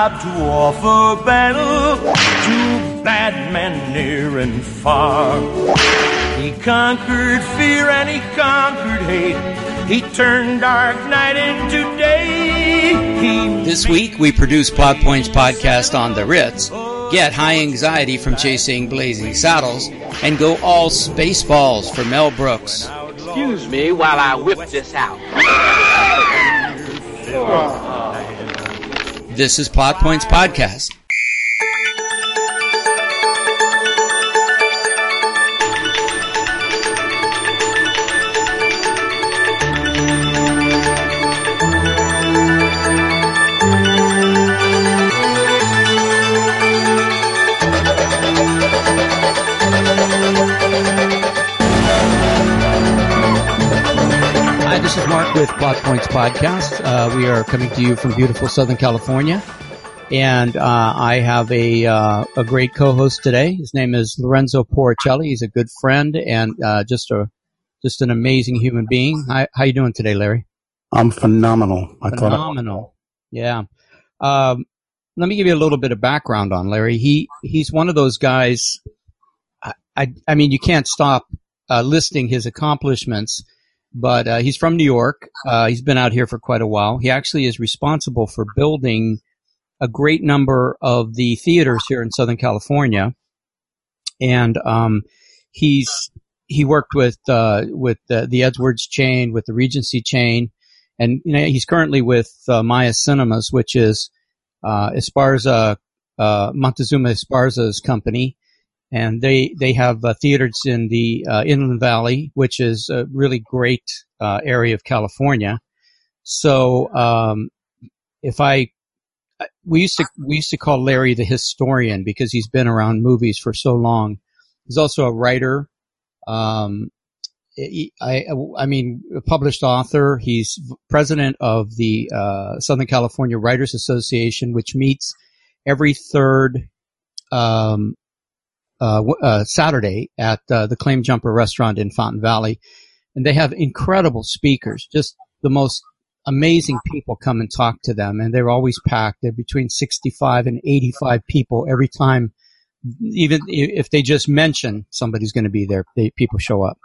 job to offer battle to bad men near and far. He conquered fear and he conquered hate. He turned dark night into day. He This week we produce Plot Points podcast on the Ritz. Get high anxiety from chasing blazing saddles and go all spaceballs for Mel Brooks. Excuse me while I whip this out. This is Plot Points podcast. With Plot Points Podcast. Uh, we are coming to you from beautiful Southern California, and uh, I have a uh, a great co-host today. His name is Lorenzo Poricelli. He's a good friend and uh, just a just an amazing human being. Hi, how you doing today, Larry? I'm phenomenal. I thought Phenomenal. Yeah. Um, let me give you a little bit of background on Larry. He he's one of those guys. I I, I mean, you can't stop uh, listing his accomplishments, but uh, he's from New York. Uh, he's been out here for quite a while. He actually is responsible for building a great number of the theaters here in Southern California, and um, he's he worked with uh, with the, the Edwards chain, with the Regency chain, and you know, he's currently with uh, Maya Cinemas, which is uh, Esparza uh, Montezuma Esparza's company, and they they have uh, theaters in the uh, Inland Valley, which is a really great uh, area of California. So um, if I we used to we used to call Larry the historian because he's been around movies for so long. He's also a writer. Um, I, I mean, a published author. He's president of the uh, Southern California Writers Association, which meets every third um, uh, uh, Saturday at uh, the Claim Jumper restaurant in Fountain Valley, and they have incredible speakers. Just the most amazing people come and talk to them, and they're always packed. They're between sixty-five and eighty-five people every time. Even if they just mention somebody's going to be there, they, people show up.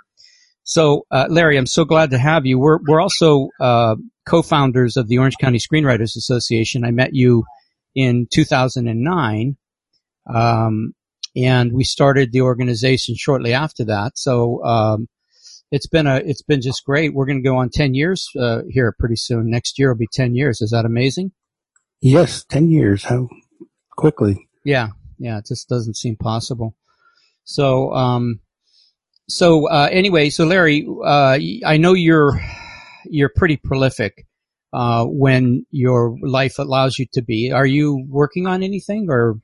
So, uh, Larry, I'm so glad to have you. We're we're also uh, co-founders of the Orange County Screenwriters Association. I met you in 2009, um, and we started the organization shortly after that. So um, it's been a it's been just great. We're going to go on 10 years uh, here pretty soon. Next year will be 10 years. Is that amazing? yes, ten years. How quickly? Yeah, yeah. It just doesn't seem possible. So, um, so uh, anyway, so Larry, uh, I know you're you're pretty prolific uh, when your life allows you to be. Are you working on anything, or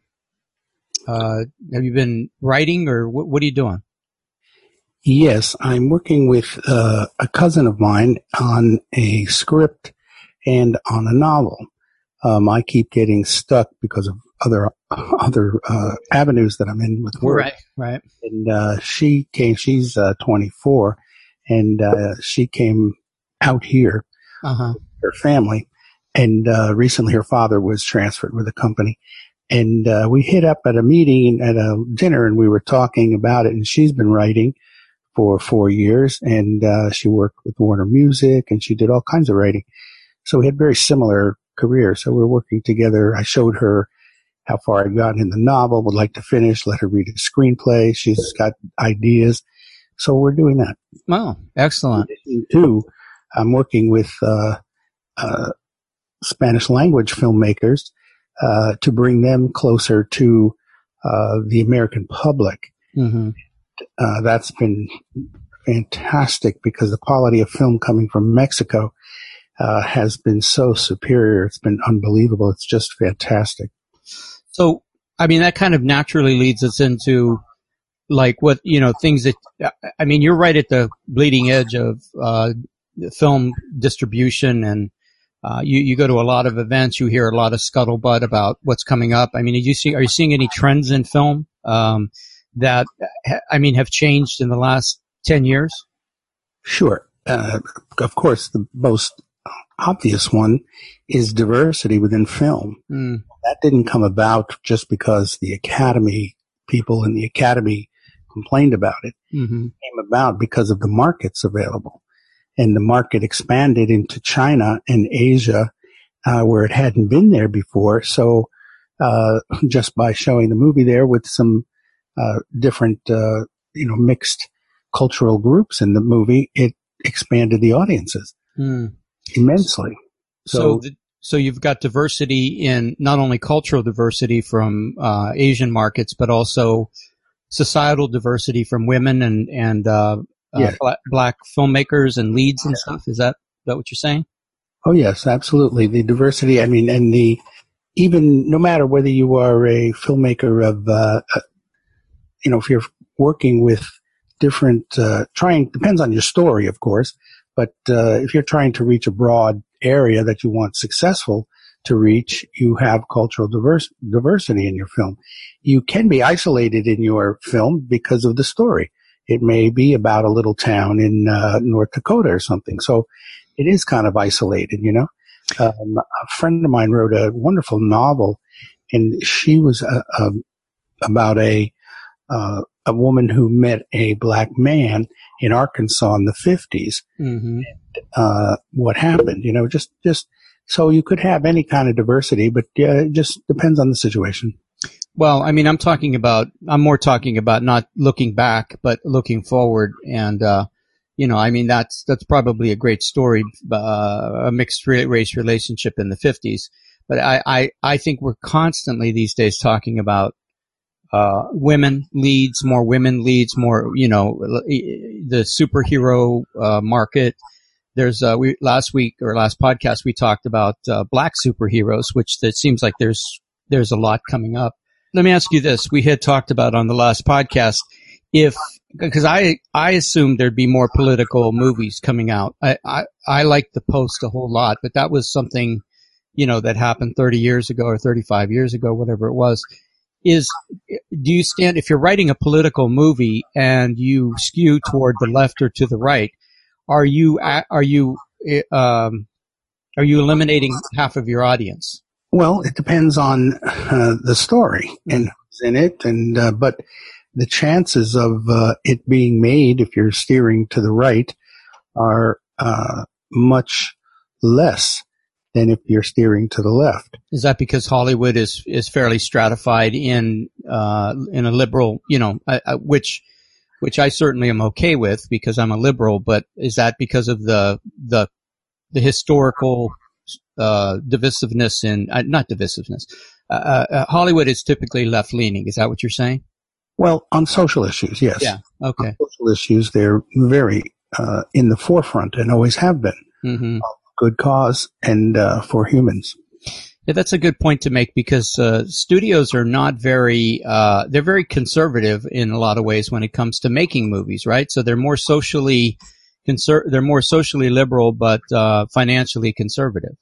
uh, have you been writing, or what, what are you doing? Yes, I'm working with uh, a cousin of mine on a script and on a novel. Um, I keep getting stuck because of other other uh, avenues that I'm in with work. Right, right. And uh, she came. She's uh, 24, and uh, she came out here Uh huh. her family. And uh, recently, her father was transferred with the company. And uh, we hit up at a meeting at a dinner, and we were talking about it. And she's been writing for four years, and uh, she worked with Warner Music, and she did all kinds of writing. So we had very similar careers. So we we're working together. I showed her how far I'd gotten in the novel. Would like to finish. Let her read a screenplay. She's got ideas. So we're doing that. wow excellent. Two, I'm working with uh, uh, Spanish language filmmakers uh, to bring them closer to uh, the American public. hmm Uh, that's been fantastic because the quality of film coming from Mexico uh, has been so superior. It's been unbelievable. It's just fantastic. So, I mean, that kind of naturally leads us into like what, you know, things that, I mean, you're right at the bleeding edge of, uh, film distribution and, uh, you, you go to a lot of events, you hear a lot of scuttlebutt about what's coming up. I mean, did you see, are you seeing any trends in film, um, that, I mean, have changed in the last 10 years? Sure. uh, of course, the most obvious one is diversity within film. Mm. That didn't come about just because the Academy people in the Academy complained about it. hmm It came about because of the markets available, and the market expanded into China and Asia, uh, where it hadn't been there before. So, uh, just by showing the movie there with some uh, different, uh, you know, mixed cultural groups in the movie, it expanded the audiences Mm. immensely. So, So, the, so you've got diversity in not only cultural diversity from uh, Asian markets, but also societal diversity from women and and uh, Yeah. uh, black, black filmmakers and leads and stuff. Is that that what you're saying? oh yes, absolutely. The diversity, I mean, and the, even no matter whether you are a filmmaker of, uh, uh, you know, if you're working with different, uh, trying, depends on your story, of course, but, uh, if you're trying to reach a broad area that you want successful to reach, you have cultural diverse, diversity in your film. You can be isolated in your film because of the story. It may be about a little town in, uh, North Dakota or something. So it is kind of isolated, you know? Um, a friend of mine wrote a wonderful novel and she was, uh, um, about a, uh, a woman who met a black man in Arkansas in the fifties. Mm-hmm. Uh, what happened, you know, just, just, so you could have any kind of diversity, but uh, it just depends on the situation. Well, I mean, I'm talking about, I'm more talking about not looking back, but looking forward. And, uh, you know, I mean, that's, that's probably a great story, uh, a mixed race relationship in the fifties. But I, I, I think we're constantly these days talking about, uh, women leads, more women leads, more, you know, the superhero, uh, market. There's, uh, we, last week or last podcast, we talked about, uh, black superheroes, which it seems like there's, there's a lot coming up let me ask you this. We had talked about on the last podcast if, because I, I assumed there'd be more political movies coming out. I, I, I like the post a whole lot, but that was something, you know, that happened 30 years ago or 35 years ago, whatever it was. Is, do you stand, if you're writing a political movie and you skew toward the left or to the right, are you, are you, um, are you eliminating half of your audience? Well, it depends on uh, the story and who's in it, and uh, but the chances of uh, it being made, if you're steering to the right, are uh, much less than if you're steering to the left. Is that because Hollywood is is fairly stratified in uh, in a liberal, you know, uh, uh, which which I certainly am okay with because I'm a liberal. But is that because of the the the historical uh, divisiveness in uh, not divisiveness? Uh, uh, Hollywood is typically left leaning. Is that what you're saying? Well, on social issues, yes. Yeah. Okay. On social issues, they're very uh, in the forefront and always have been. hmm Good cause and uh, for humans. Yeah, that's a good point to make because uh, studios are not very uh, they're very conservative in a lot of ways when it comes to making movies, right? So they're more socially conser- they're more socially liberal but uh, financially conservative.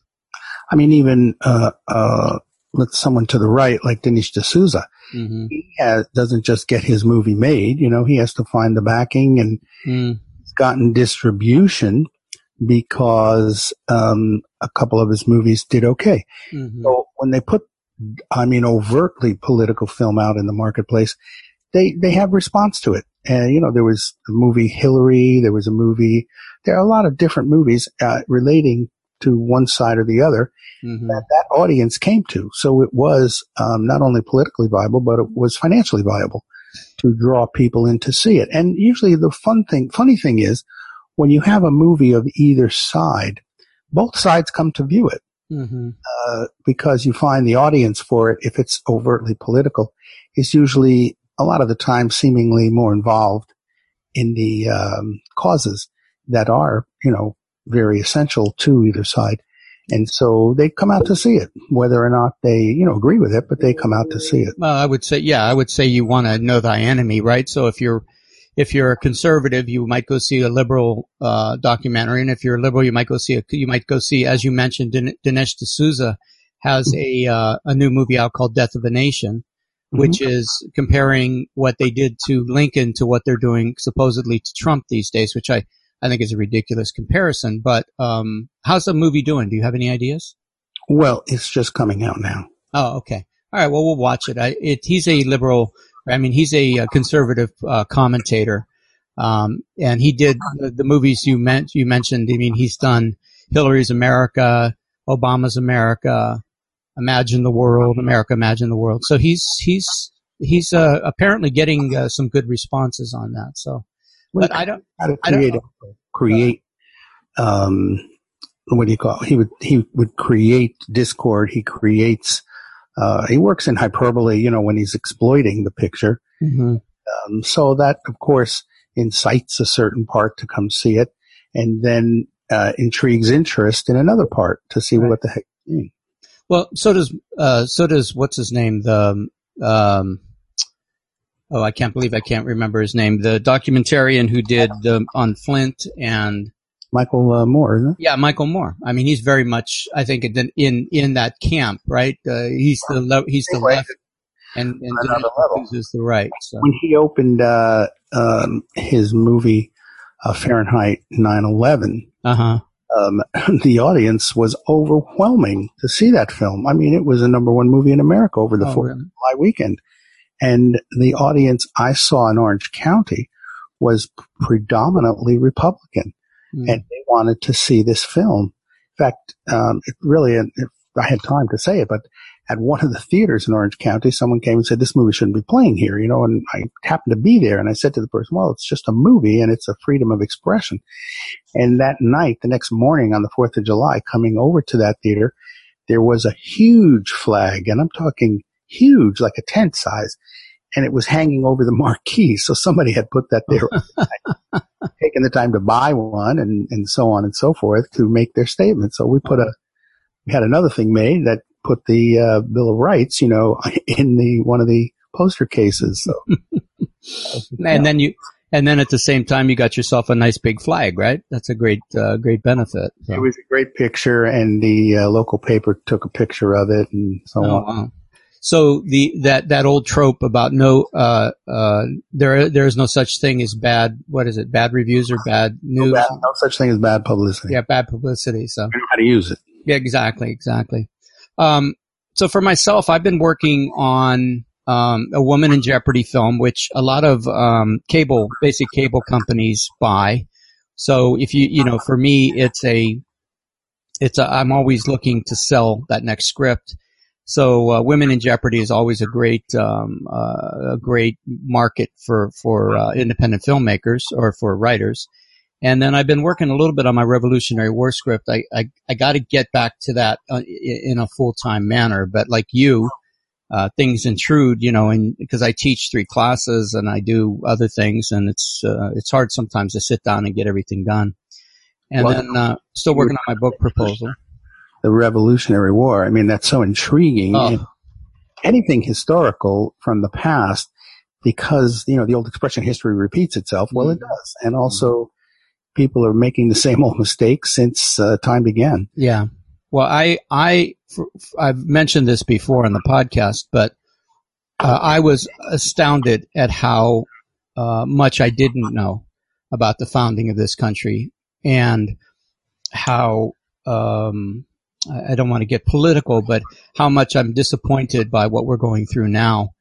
I mean, even uh, uh, let someone to the right, like Dinesh D'Souza, hmm he has, doesn't just get his movie made. You know, he has to find the backing and Mm. he's gotten distribution because um, a couple of his movies did okay. hmm So when they put, I mean, overtly political film out in the marketplace, they they have response to it. And you know, there was a movie Hillary. There was a movie. There are a lot of different movies uh, relating to one side or the other hmm that that audience came to. So it was um, not only politically viable, but it was financially viable to draw people in to see it. And usually the fun thing, funny thing is when you have a movie of either side, both sides come to view it hmm uh, because you find the audience for it, if it's overtly political, is usually a lot of the time seemingly more involved in the um, causes that are, you know, very essential to either side. And so they come out to see it, whether or not they, you know, agree with it, but they come out to see it. Well, I would say, yeah, I would say you want to know thy enemy, right? So if you're if you're a conservative, you might go see a liberal uh, documentary, and if you're a liberal, you might go see a you might go see, as you mentioned, Din- Dinesh D'Souza has a uh, a new movie out called Death of a Nation, which is comparing what they did to Lincoln to what they're doing supposedly to Trump these days, which I I think is a ridiculous comparison. But um, how's the movie doing? Do you have any ideas? Well, it's just coming out now. Oh, okay. All right. Well, we'll watch it. I, it he's a liberal. I mean, he's a, a conservative uh, commentator, um, and he did the, the movies you meant you mentioned. I mean, he's done Hillary's America, Obama's America, Imagine the World, America Imagine the World. So he's he's he's uh, apparently getting uh, some good responses on that. So, but I don't. How to I don't create know. create um what do you call it? he would he would create discord he creates uh he works in hyperbole you know when he's exploiting the picture Mhm. um so that of course incites a certain part to come see it and then uh intrigues interest in another part to see Right. what the heck Well, so does uh, so does what's his name? The um, oh, I can't believe I can't remember his name. The documentarian who did um, on Flint and michael uh, moore isn't it? yeah, Michael Moore. I mean, he's very much I think in in, in that camp, right? Uh, he's the le- he's the Anyway, left, and and another level. Is the right. So when he opened uh um his movie uh, fahrenheit 9-11 uh huh. Um, the audience was overwhelming to see that film. I mean, it was a number one movie in America over the Oh, Fourth really? of July weekend. And the audience I saw in Orange County was predominantly Republican, Mm. and they wanted to see this film. In fact, um, it really, if I had time to say it, but at one of the theaters in Orange County, someone came and said, this movie shouldn't be playing here, you know, and I happened to be there and I said to the person, well, it's just a movie and it's a freedom of expression. And that night, the next morning on the 4th of July, coming over to that theater, there was a huge flag and I'm talking huge, like a tent size. And it was hanging over the marquee. So somebody had put that there, taken the time to buy one and, and so on and so forth to make their statement. So we put a, we had another thing made that put the uh, Bill of Rights, you know, in the one of the poster cases. So And then you and then at the same time you got yourself a nice big flag, right? That's a great uh, great benefit. So. it was a great picture, and the uh, local paper took a picture of it, and so Oh, on. wow. So the that that old trope about no uh uh there there is no such thing as bad what is it bad reviews or bad news Bad- no such thing as bad publicity. yeah bad publicity so I know how to use it. yeah exactly exactly um so for myself I've been working on um a woman in jeopardy film which a lot of um cable basic cable companies buy so if you you know for me it's a it's a, I'm always looking to sell that next script. So uh, Women in Jeopardy is always a great um, uh, a great market for for uh, independent filmmakers or for writers. And then I've been working a little bit on my Revolutionary War script. I I, I got to get back to that uh, in a full time manner. But like you, uh, things intrude, you know, and because I teach three classes and I do other things, and it's uh, it's hard sometimes to sit down and get everything done. And Well, then uh, still working on my book proposal. The Revolutionary War. I mean, that's so intriguing. Oh. Anything historical from the past, because you know the old expression "history repeats itself." Well, it Mhm. does, and also people are making the same old mistakes since uh, time began. Yeah. Well, I, I, I've mentioned this before on the podcast, but uh, I was astounded at how uh, much I didn't know about the founding of this country and how um, I I don't want to get political, but how much I'm disappointed by what we're going through now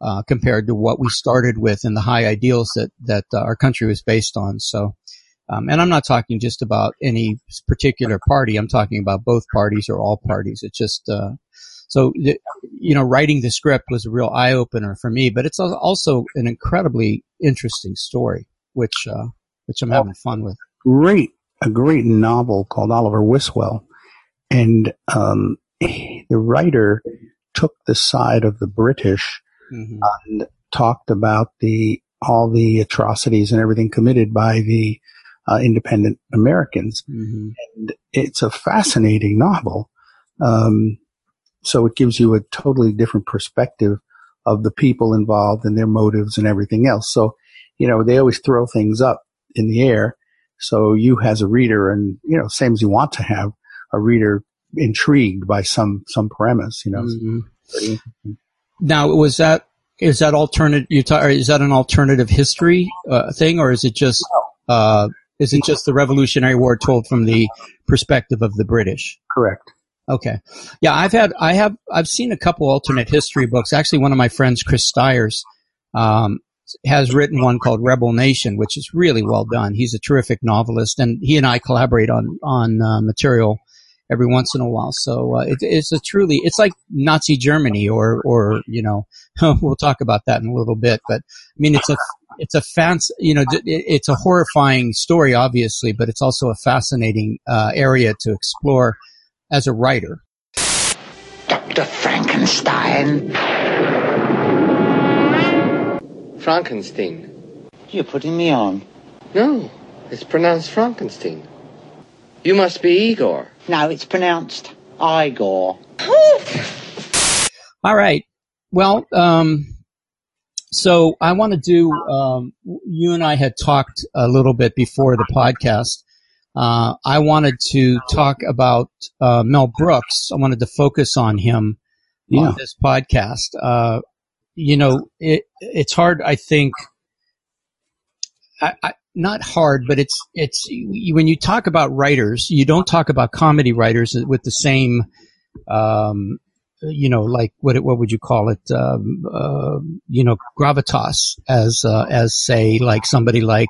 uh, compared to what we started with and the high ideals that that uh, our country was based on. So. Um, and I'm not talking just about any particular party. I'm talking about both parties or all parties. It's just, uh, so, the, you know, writing the script was a real eye opener for me, but it's also an incredibly interesting story, which, uh, which I'm having fun with. Great, a great novel called Oliver Wiswell, and um, the writer took the side of the British hmm and talked about the all the atrocities and everything committed by the uh, independent Americans. hmm And it's a fascinating novel. Um, so it gives you a totally different perspective of the people involved and their motives and everything else. So, you know, they always throw things up in the air. So you as a reader and, you know, same as you want to have a reader intrigued by some, some premise, you know. hmm Now, was that, is that alternative, you ta- is that an alternative history, uh, thing or is it just, uh, Is it just the Revolutionary War told from the perspective of the British? Correct. Okay. Yeah, I've had, I have, I've seen a couple alternate history books. Actually, one of my friends, Chris Stiers, um, has written one called Rebel Nation, which is really well done. He's a terrific novelist, and he and I collaborate on on uh, material every once in a while. So uh, it, it's a truly, it's like Nazi Germany, or or you know, we'll talk about that in a little bit. But I mean, it's a it's a fancy, you know, it's a horrifying story, obviously, but it's also a fascinating uh, area to explore as a writer. Dr. Frankenstein. Frankenstein. You're putting me on. No, it's pronounced Frankenstein. You must be Igor. No, it's pronounced Igor. All right. Well, um, so I want to do. Um, you and I had talked a little bit before the podcast. Uh, I wanted to talk about uh, Mel Brooks. I wanted to focus on him Yeah. on this podcast. Uh, you know, it, it's hard. I think. I, I, not hard, but it's it's when you talk about writers, you don't talk about comedy writers with the same, um, you know, like what it- what would you call it? Um, uh, you know, gravitas as uh, as say like somebody like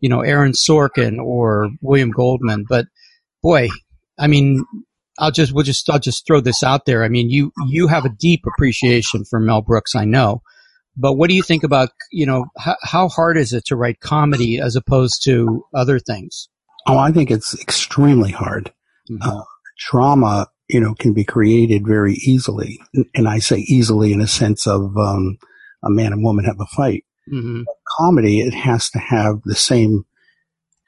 you know Aaron Sorkin or William Goldman. But boy, I mean, I'll just we'll just I'll just throw this out there. I mean, you you have a deep appreciation for Mel Brooks, I know. But what do you think about you know how, how hard is it to write comedy as opposed to other things? Oh, I think it's extremely hard. Mhm. Uh, Drama, you know, can be created very easily, and I say easily in a sense of um, a man and woman have a fight. Mhm. Comedy, it has to have the same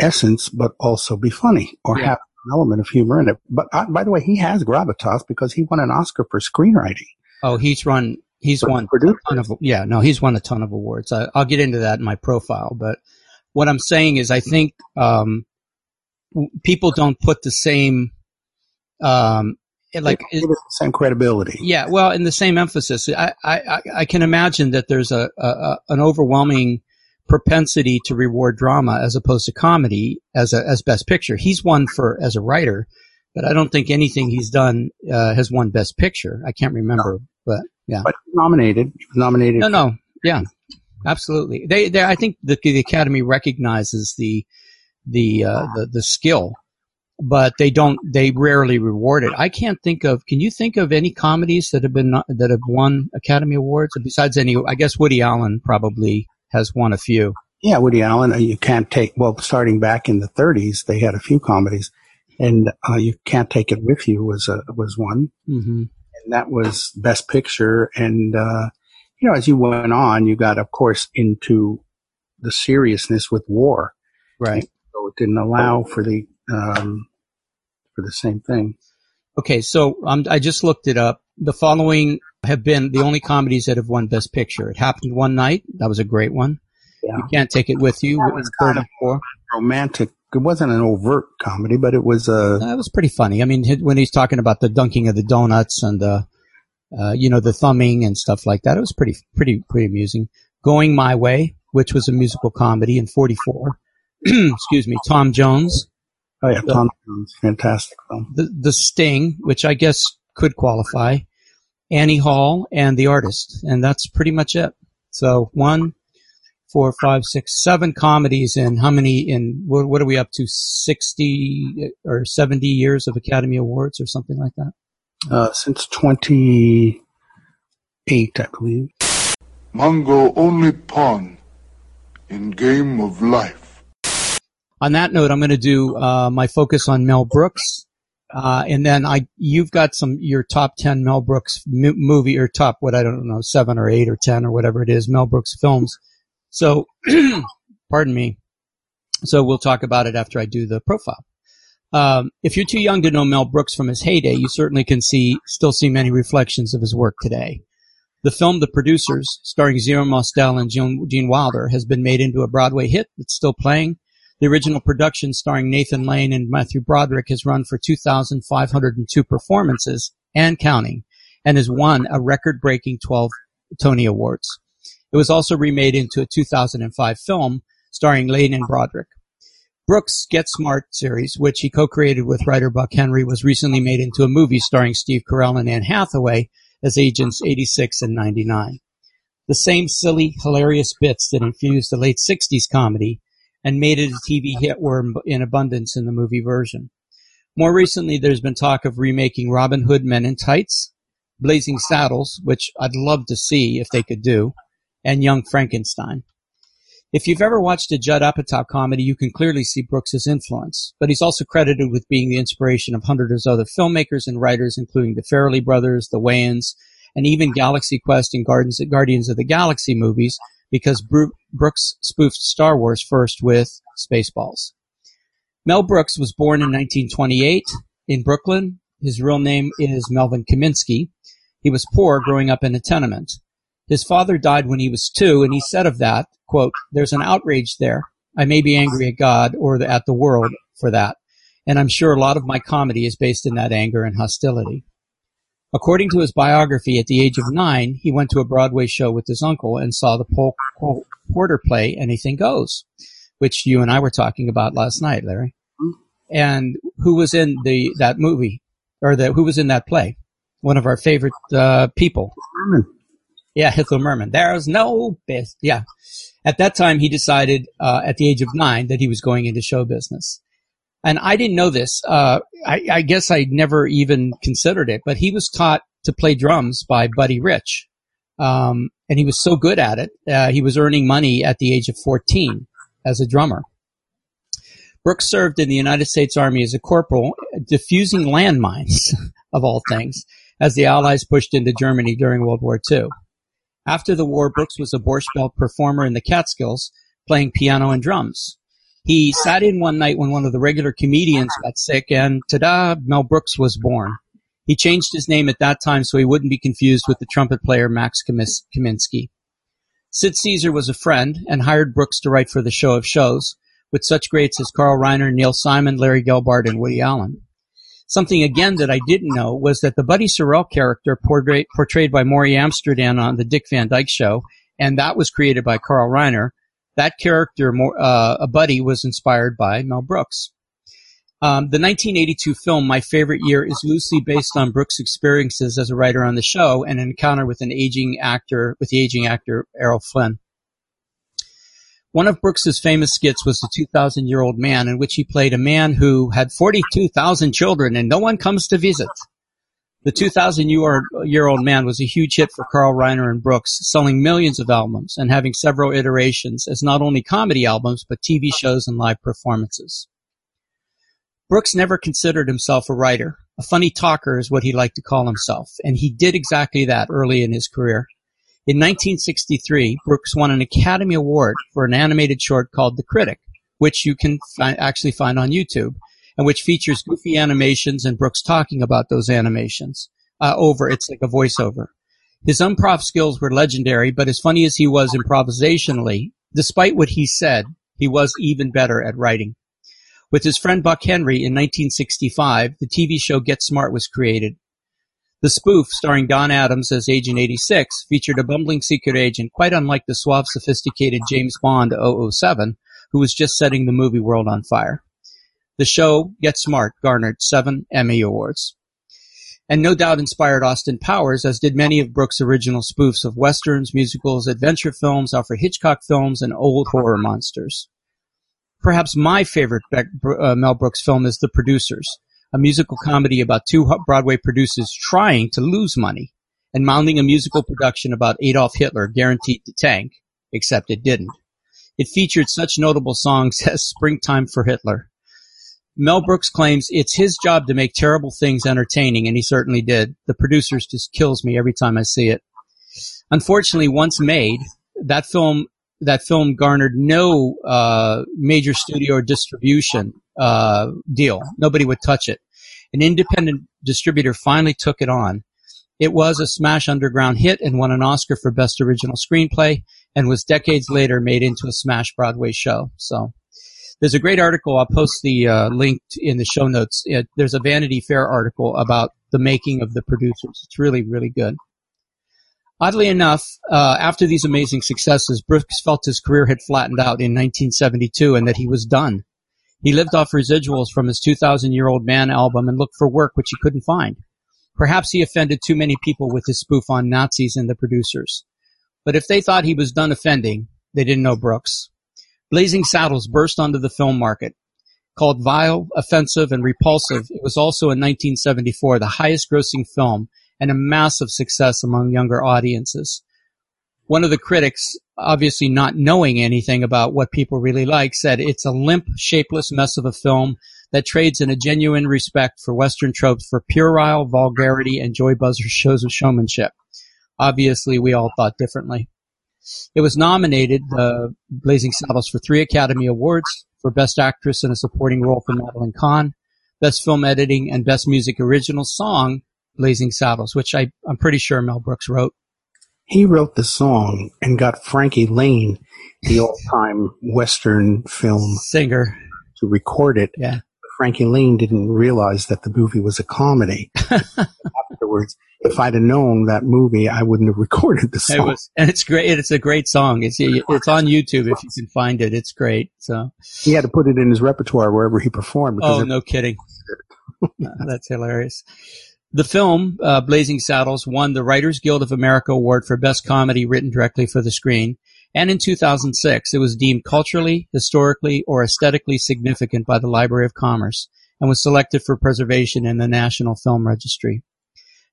essence, but also be funny or Yeah. have an element of humor in it. But uh, by the way, he has gravitas because he won an Oscar for screenwriting. Oh, he's run. He's won a ton of. Yeah, no, he's won a ton of awards. I, I'll get into that in my profile. But what I'm saying is, I think um, w- people don't put the same, um, like same credibility. Yeah, well, in the same emphasis, I, I, I- can imagine that there's a, a, an overwhelming propensity to reward drama as opposed to comedy as a, as best picture. He's won for as a writer, but I don't think anything he's done uh, has won best picture. I can't remember, but yeah, But nominated. Nominated. no, no, yeah, absolutely. They, they, I think the, the Academy recognizes the the uh, the the skill but they don't they rarely reward it i can't think of can you think of any comedies that have been that have won academy awards besides any i guess woody allen probably has won a few Yeah, Woody Allen. uh, You can't take well, starting back in the 30s, they had a few comedies, and uh, you can't take it with you was a was one, mm-hmm. and that was Best Picture. And uh, you know, as you went on, you got, of course, into the seriousness with war, right so it didn't allow for the um, for the same thing. okay so um, i just looked it up the following have been the only comedies that have won best picture it happened one night that was a great one Yeah. you can't take it with you That was kind of- 34 Romantic. It wasn't an overt comedy, but it was a That was pretty funny. I mean, when he's talking about the dunking of the donuts and the, uh, you know, the thumbing and stuff like that, it was pretty, pretty, pretty amusing. Going My Way, which was a musical comedy in '44. Excuse me, Tom Jones, oh yeah, Tom Jones, fantastic film. the the Sting, which I guess could qualify, Annie Hall, and The Artist, and that's pretty much it. So one, four, five, six, seven comedies and how many? In what, what are we up to? Sixty or seventy years of Academy Awards or something like that. Uh, since 28, I believe. Mongo only pawn in game of life. On that note, I'm going to do uh, my focus on Mel Brooks, uh, and then I you've got some your top ten Mel Brooks m- movie or top what I don't know seven or eight or ten or whatever it is Mel Brooks films. So, pardon me. So we'll talk about it after I do the profile. Um, if you're too young to know Mel Brooks from his heyday, you certainly can see still see many reflections of his work today. The film The Producers, starring Zero Mostel and Gene Gene Wilder, has been made into a Broadway hit that's still playing. The original production starring Nathan Lane and Matthew Broderick has run for 2,502 performances and counting and has won a record breaking 12 Tony Awards. It was also remade into a 2005 film starring Lane and Broderick. Brooks' Get Smart series, which he co-created with writer Buck Henry, was recently made into a movie starring Steve Carell and Anne Hathaway as agents 86 and 99. The same silly, hilarious bits that infused the late 60s comedy and made it a TV hit were in abundance in the movie version. More recently, there's been talk of remaking Robin Hood Men in Tights, Blazing Saddles, which I'd love to see if they could do, and Young Frankenstein. If you've ever watched a Judd Apatow comedy, you can clearly see Brooks's influence, but he's also credited with being the inspiration of hundreds of other filmmakers and writers, including the Farrelly brothers, the Wayans, and even Galaxy Quest and Guardians of the Galaxy movies, because Brooks spoofed Star Wars first with Spaceballs. Mel Brooks was born in 1928 in Brooklyn. His real name is Melvin Kaminsky. He was poor growing up in a tenement. His father died when he was two, and he said of that, quote, There's an outrage there. I may be angry at God or at the world for that. And I'm sure a lot of my comedy is based in that anger and hostility. According to his biography, at the age of nine, he went to a Broadway show with his uncle and saw the Cole Porter play Anything Goes, which you and I were talking about last night, Larry. And who was in the that movie or the who was in that play? One of our favorite uh, people. Merman. Yeah, Ethel Merman. There's no best. Yeah. At that time, he decided uh, at the age of nine that he was going into show business. And I didn't know this. Uh, I, I, guess I never even considered it, but he was taught to play drums by Buddy Rich. Um, and he was so good at it. Uh, he was earning money at the age of 14 as a drummer. Brooks served in the United States Army as a corporal, defusing landmines, of all things, as the Allies pushed into Germany during World War II. After the war, Brooks was a Borscht Belt performer in the Catskills, playing piano and drums. He sat in one night when one of the regular comedians got sick, and ta-da, Mel Brooks was born. He changed his name at that time so he wouldn't be confused with the trumpet player Max Kaminsky. Sid Caesar was a friend and hired Brooks to write for the Show of Shows, with such greats as Carl Reiner, Neil Simon, Larry Gelbart, and Woody Allen. Something again that I didn't know was that the Buddy Sorrell character portrayed, portrayed by Morey Amsterdam on the Dick Van Dyke Show, and that was created by Carl Reiner, that character, uh, a buddy, was inspired by Mel Brooks. Um, the 1982 film My Favorite Year is loosely based on Brooks' experiences as a writer on the show and an encounter with an aging actor, with the aging actor Errol Flynn. One of Brooks's famous skits was the 2,000 year old man in which he played a man who had 42,000 children and no one comes to visit. The 2000 year old man was a huge hit for Carl Reiner and Brooks, selling millions of albums and having several iterations as not only comedy albums, but TV shows and live performances. Brooks never considered himself a writer. A funny talker is what he liked to call himself, and he did exactly that early in his career. In 1963, Brooks won an Academy Award for an animated short called The Critic, which you can fi- actually find on YouTube and which features goofy animations and Brooks talking about those animations uh, over. It's like a voiceover. His improv skills were legendary, but as funny as he was improvisationally, despite what he said, he was even better at writing. With his friend Buck Henry in 1965, the TV show Get Smart was created. The spoof, starring Don Adams as Agent 86, featured a bumbling secret agent quite unlike the suave, sophisticated James Bond 007, who was just setting the movie world on fire. The show, Get Smart, garnered seven Emmy Awards. And no doubt inspired Austin Powers, as did many of Brooks' original spoofs of westerns, musicals, adventure films, Alfred Hitchcock films, and old horror monsters. Perhaps my favorite uh, Mel Brooks film is The Producers, a musical comedy about two Broadway producers trying to lose money and mounting a musical production about Adolf Hitler guaranteed to tank, except it didn't. It featured such notable songs as Springtime for Hitler, Mel Brooks claims it's his job to make terrible things entertaining, and he certainly did. The producers just kills me every time I see it. Unfortunately, once made, that film that film garnered no uh, major studio or distribution uh, deal. Nobody would touch it. An independent distributor finally took it on. It was a smash underground hit and won an Oscar for Best Original Screenplay, and was decades later made into a smash Broadway show. So there's a great article. I'll post the uh, link in the show notes. It, there's a Vanity Fair article about the making of the producers. It's really, really good. Oddly enough, uh, after these amazing successes, Brooks felt his career had flattened out in 1972 and that he was done. He lived off residuals from his 2000 year old man album and looked for work which he couldn't find. Perhaps he offended too many people with his spoof on Nazis and the producers. But if they thought he was done offending, they didn't know Brooks. Blazing Saddles burst onto the film market. Called vile, offensive, and repulsive, it was also in 1974 the highest grossing film and a massive success among younger audiences. One of the critics, obviously not knowing anything about what people really like, said it's a limp, shapeless mess of a film that trades in a genuine respect for Western tropes for puerile vulgarity and joy buzzer shows of showmanship. Obviously, we all thought differently. It was nominated, uh, Blazing Saddles, for three Academy Awards for Best Actress in a Supporting Role for Madeline Kahn, Best Film Editing, and Best Music Original Song, Blazing Saddles, which I, I'm pretty sure Mel Brooks wrote. He wrote the song and got Frankie Laine, the all-time Western film Singer. to record it. Yeah. Frankie Laine didn't realize that the movie was a comedy. Afterwards, if I'd have known that movie, I wouldn't have recorded the song. It was, and it's great. It's a great song. It's it's on YouTube if you can find it. It's great. So he had to put it in his repertoire wherever he performed. Oh, it, no kidding. That's hilarious. The film, uh, Blazing Saddles, won the Writers Guild of America Award for Best Comedy Written Directly for the Screen, and in 2006 it was deemed culturally, historically, or aesthetically significant by the Library of Commerce and was selected for preservation in the National Film Registry.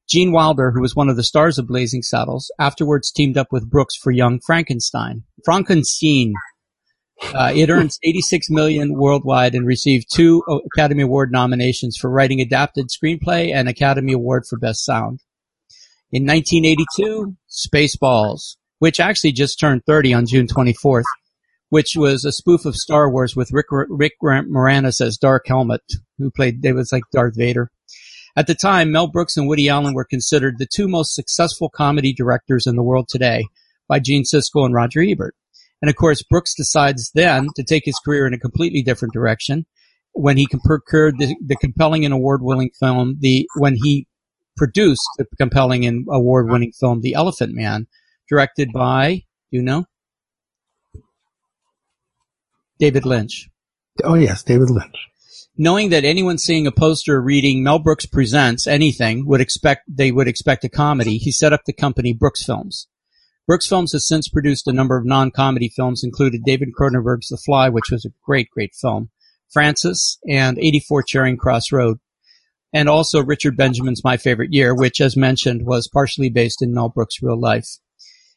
Gene Wilder, who was one of the stars of Blazing Saddles, afterwards teamed up with Brooks for Young Frankenstein. Frankenstein, uh, it earns 86 million worldwide and received two Academy Award nominations for writing adapted screenplay and Academy Award for Best Sound. In 1982, Spaceballs, which actually just turned 30 on June 24th, which was a spoof of Star Wars with Rick, Rick Moranis as Dark Helmet, who played, it was like Darth Vader. At the time, Mel Brooks and Woody Allen were considered the two most successful comedy directors in the world today by Gene Siskel and Roger Ebert. And of course, Brooks decides then to take his career in a completely different direction when he procured the, the compelling and award-winning film, the, when he produced the compelling and award-winning film, The Elephant Man, directed by, you know? David Lynch. Oh yes, David Lynch. Knowing that anyone seeing a poster reading Mel Brooks presents anything would expect they would expect a comedy, he set up the company Brooks Films. Brooks Films has since produced a number of non-comedy films, including David Cronenberg's The Fly, which was a great, great film, Frances, and 84 Charing Cross Road, and also Richard Benjamin's My Favorite Year, which, as mentioned, was partially based in Mel Brooks' real life.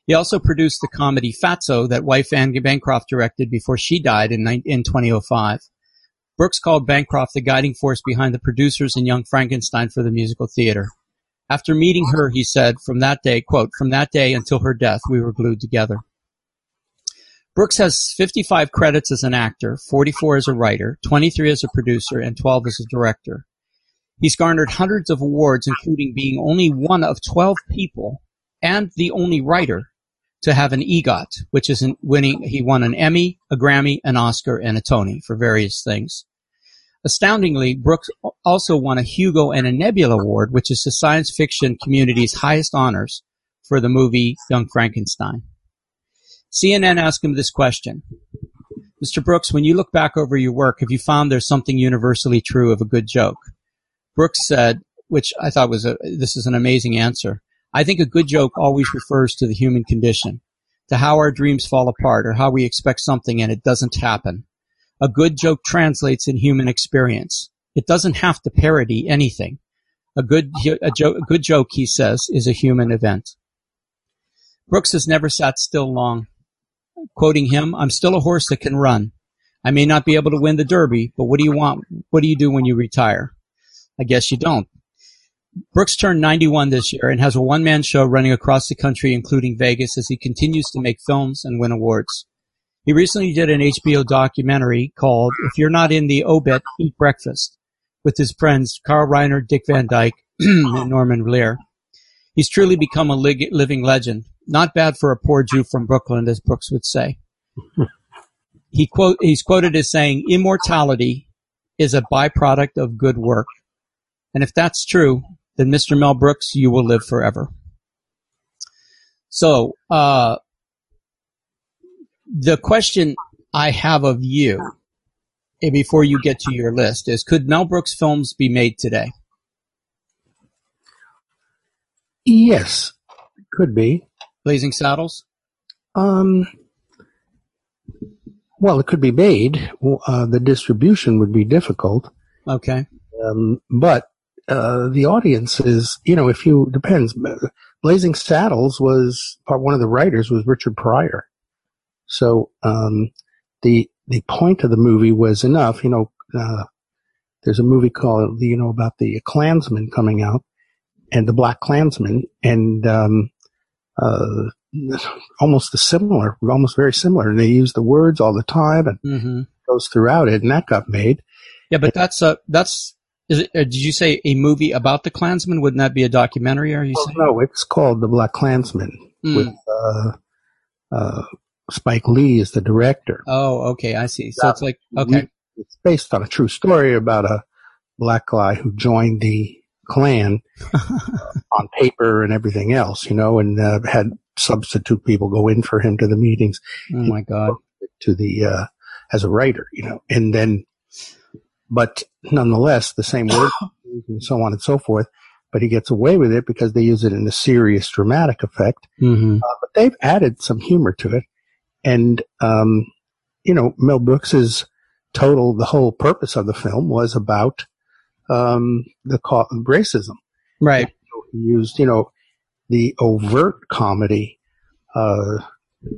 He also produced the comedy Fatso that wife Anne Bancroft directed before she died in, in 2005. Brooks called Bancroft the guiding force behind the producers in Young Frankenstein for the musical theater. After meeting her, he said, from that day, quote, from that day until her death, we were glued together. Brooks has 55 credits as an actor, 44 as a writer, 23 as a producer, and 12 as a director. He's garnered hundreds of awards, including being only one of 12 people and the only writer to have an EGOT, which is winning. He won an Emmy, a Grammy, an Oscar, and a Tony for various things. Astoundingly, Brooks also won a Hugo and a Nebula Award, which is the science fiction community's highest honors for the movie Young Frankenstein. CNN asked him this question. Mr. Brooks, when you look back over your work, have you found there's something universally true of a good joke? Brooks said, which I thought was a, this is an amazing answer. I think a good joke always refers to the human condition, to how our dreams fall apart or how we expect something and it doesn't happen. A good joke translates in human experience. It doesn't have to parody anything. A good, a, jo- a good joke, he says, is a human event. Brooks has never sat still long. Quoting him, I'm still a horse that can run. I may not be able to win the Derby, but what do you want? What do you do when you retire? I guess you don't. Brooks turned 91 this year and has a one-man show running across the country, including Vegas, as he continues to make films and win awards. He recently did an HBO documentary called If You're Not in the Obit, Eat Breakfast with his friends Carl Reiner, Dick Van Dyke, and Norman Lear. He's truly become a living legend. Not bad for a poor Jew from Brooklyn, as Brooks would say. he quote, he's quoted as saying, immortality is a byproduct of good work. And if that's true, then Mr. Mel Brooks, you will live forever. So, uh, the question I have of you eh, before you get to your list is could Mel Brooks films be made today? Yes, could be. Blazing Saddles? Um, well, it could be made. Uh, the distribution would be difficult. Okay. Um, but uh, the audience is, you know, if you depends. Blazing Saddles was part one of the writers was Richard Pryor, so um, the the point of the movie was enough. You know, uh, there's a movie called you know about the Klansman coming out and the Black Klansman, and um, uh, almost the similar, almost very similar. And they use the words all the time and mm-hmm. goes throughout it, and that got made. Yeah, but that's a that's is it? Uh, did you say a movie about the Klansman? Wouldn't that be a documentary? Are you oh, saying? No, it's called The Black Klansman Mm. with uh, uh, Spike Lee is the director. Oh, okay, I see. So it's like okay, It's based on a true story about a black guy who joined the Klan on paper and everything else, you know, and uh, had substitute people go in for him to the meetings oh my god, to the uh, as a writer, you know, and then, but nonetheless, the same word and so on and so forth. But he gets away with it because they use it in a serious dramatic effect. mm-hmm. Uh, but they've added some humor to it, and um, you know, Mel Brooks's total the whole purpose of the film was about um, the racism. right? He used, you know, the overt comedy uh,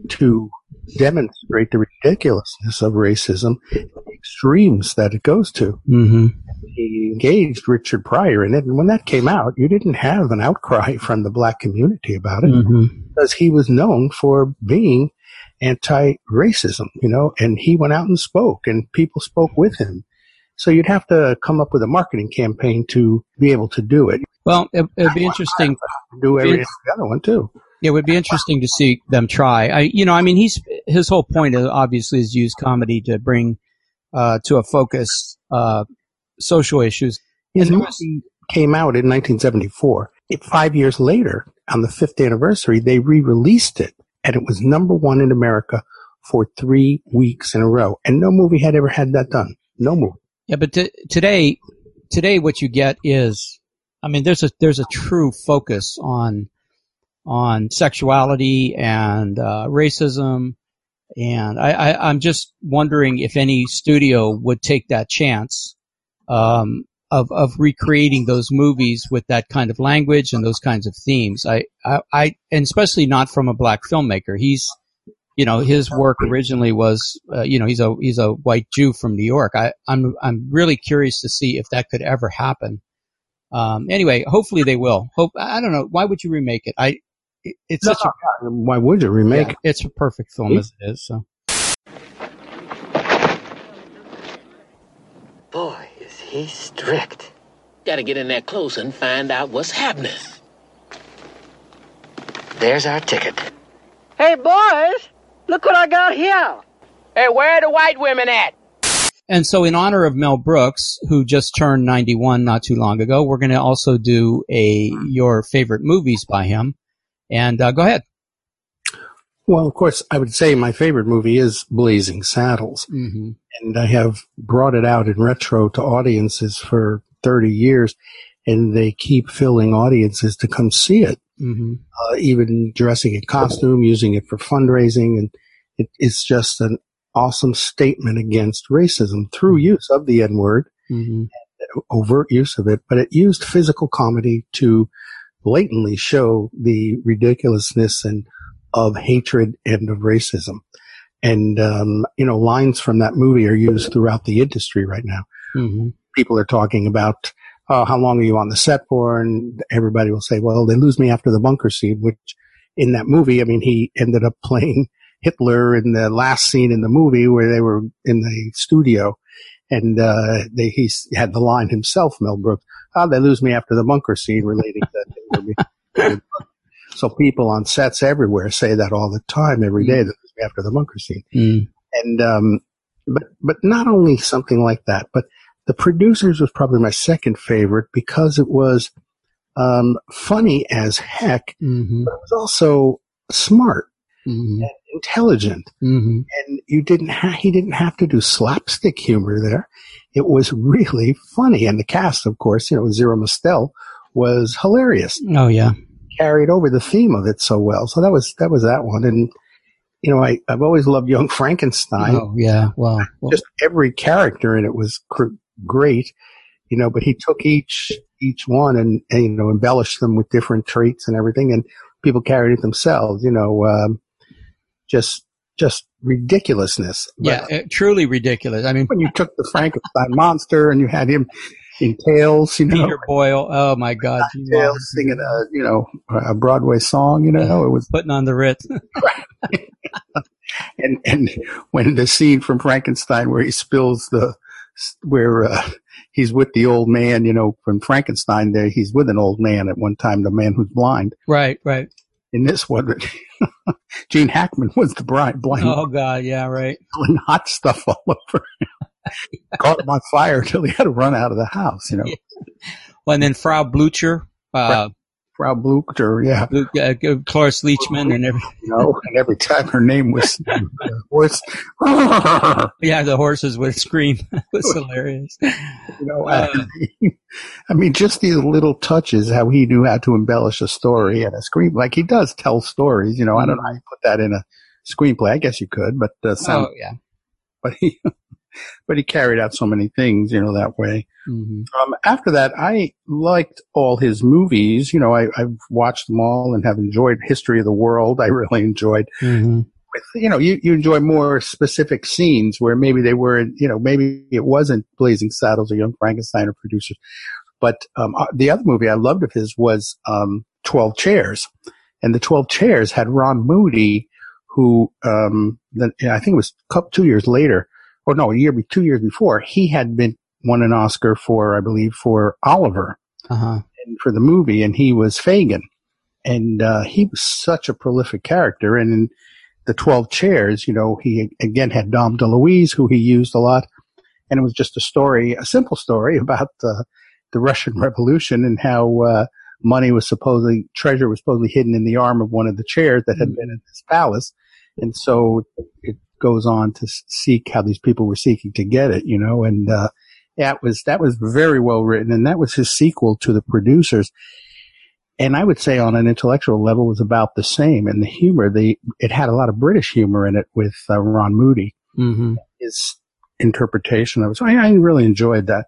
to demonstrate the ridiculousness of racism, the extremes that it goes to. Mm-hmm. He engaged Richard Pryor in it, and when that came out, you didn't have an outcry from the black community about it Mm-hmm. because he was known for being anti-racism, you know, and he went out and spoke, and people spoke with him. So you'd have to come up with a marketing campaign to be able to do it. Well, it, it'd be interesting. Do every the other one too. Yeah, it would be interesting to see them try. I, you know, I mean, he's his whole point is obviously is use comedy to bring uh, to a focus uh, social issues. His movie came out in 1974. It, five years later, on the fifth anniversary, they re-released it, and it was number one in America for three weeks in a row. And no movie had ever had that done. No movie. Yeah, but t- today, today what you get is, I mean, there's a there's a true focus on on sexuality and uh, racism, and I, I I'm just wondering if any studio would take that chance um, of of recreating those movies with that kind of language and those kinds of themes. I I, I and especially not from a black filmmaker. He's you know, his work originally was, uh, you know, he's a he's a white Jew from New York. I, I'm I'm really curious to see if that could ever happen. Um, anyway, hopefully they will. Hope I don't know. Why would you remake it? I it, it's such a Why would you remake? yeah, it's a perfect film as it is. So Boy, is he strict. Gotta get in there close and find out what's happening. There's our ticket. Hey, boys, look what I got here. Hey, where are the white women at? and so in honor of Mel Brooks, who just turned 91 not too long ago, we're going to also do a your favorite movies by him. And uh, go ahead. Well, of course, I would say my favorite movie is Blazing Saddles. Mm-hmm. And I have brought it out in retro to audiences for 30 years, and they keep filling audiences to come see it, Mm-hmm. uh, even dressing in costume, using it for fundraising, and it, it's just an awesome statement against racism through use of the N word, Mm-hmm. overt use of it, but it used physical comedy to blatantly show the ridiculousness and of hatred and of racism. And, um, you know, lines from that movie are used throughout the industry right now. Mm-hmm. People are talking about, uh, how long are you on the set for? And everybody will say, well, they lose me after the bunker scene, which in that movie, I mean, he ended up playing Hitler in the last scene in the movie where they were in the studio. And, uh, they, he had the line himself, Mel Brooks, oh, they lose me after the bunker scene relating to that so people on sets everywhere say that all the time, every day, me after the bunker scene Mm. and um, but but not only something like that, but the producers was probably my second favorite because it was um, funny as heck, Mm-hmm. but it was also smart. Mhm. and intelligent. Mhm. and you didn't ha- he didn't have to do slapstick humor there. It was really funny, and the cast, of course, you know, Zero Mostel was hilarious. Oh yeah. Carried over the theme of it so well. So that was that was that one, and you know, I I've always loved Young Frankenstein. Oh yeah. Well. well Just every character in it was cr- great, you know. But he took each each one and, and you know embellished them with different traits and everything, and people carried it themselves. You know, um, just just ridiculousness. But- yeah. uh, truly ridiculous. I mean, when you took the Frankenstein monster and you had him in Tails, you know, Peter Boyle. Oh my God. are singing a you know a Broadway song, you know, it was putting on the Ritz. and and when the scene from Frankenstein where he spills the where uh, he's with the old man, you know, from Frankenstein, there he's with an old man at one time, the man who's blind. right. Right. In this one, Gene Hackman was the blind, blind Oh God. Yeah. Right. hot stuff all over him. Caught him on fire until he had to run out of the house, you know. Well, and then Frau Blucher, uh, Frau Blucher, yeah. Lu- uh, Cloris Leachman, and every, you know, and every time her name was horse, yeah, the horses would scream. it was hilarious. you know, I, mean, I mean, just these little touches, how he knew how to embellish a story and a screen, like he does tell stories, you know, I don't know how you put that in a screenplay. I guess you could, but, uh, sound, Oh yeah. but he, but he carried out so many things, you know, that way. hmm Um, after that, I liked all his movies. You know, I, I've watched them all and have enjoyed History of the World. I really enjoyed hmm with, you know, you, you enjoy more specific scenes where maybe they were, you know, maybe it wasn't Blazing Saddles or Young Frankenstein or producers. But, um, uh, the other movie I loved of his was, um, 12 Chairs. And the 12 Chairs had Ron Moody, who, um, then I think it was two years later, or no, a year, be- two years before, he had been, won an Oscar for, I believe, for Oliver Uh huh. and for the movie, and he was Fagin. And uh, he was such a prolific character. And in the Twelve Chairs, you know, he again had Dom DeLuise, who he used a lot, and it was just a story, a simple story about the the Russian Revolution and how uh, money was supposedly treasure was supposedly hidden in the arm of one of the chairs that had been in his palace, and so it goes on to seek how these people were seeking to get it, you know, and uh, that was that was very well written, and that was his sequel to the producers. And I would say on an intellectual level was about the same. And the humor, the it had a lot of British humor in it with uh, Ron Moody, hmm his interpretation of it. So I, I really enjoyed that.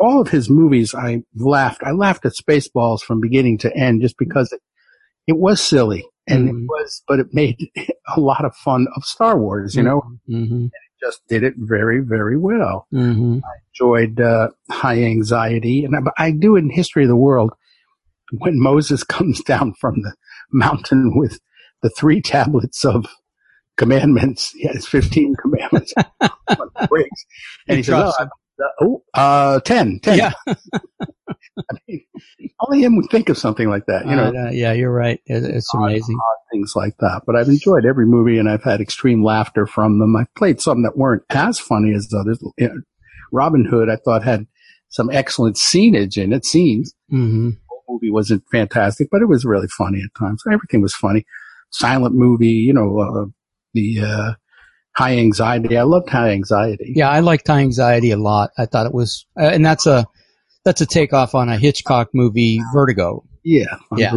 All of his movies, I laughed. I laughed at Spaceballs from beginning to end just because it, it was silly and it Mhm. was, but it made a lot of fun of Star Wars, you know, hmm just did it very, very well hmm enjoyed uh, high anxiety, and I, I do in History of the World when Moses comes down from the mountain with the three tablets of commandments. He has fifteen commandments. on the bricks. and he, says, drops "Oh, oh, uh, 10, 10. Yeah. I mean, only him would think of something like that, you know, Uh, yeah, you're right. It, it's amazing. things like that. But I've enjoyed every movie, and I've had extreme laughter from them. I've played some that weren't as funny as others. You know, Robin Hood, I thought had some excellent scenage in it. Scenes. hmm The movie wasn't fantastic, but it was really funny at times. Everything was funny. Silent movie, you know, uh, the uh, high anxiety. I loved high anxiety. Yeah, I liked High Anxiety a lot. I thought it was, uh, and that's a that's a takeoff on a Hitchcock movie, Vertigo. Yeah, Yeah.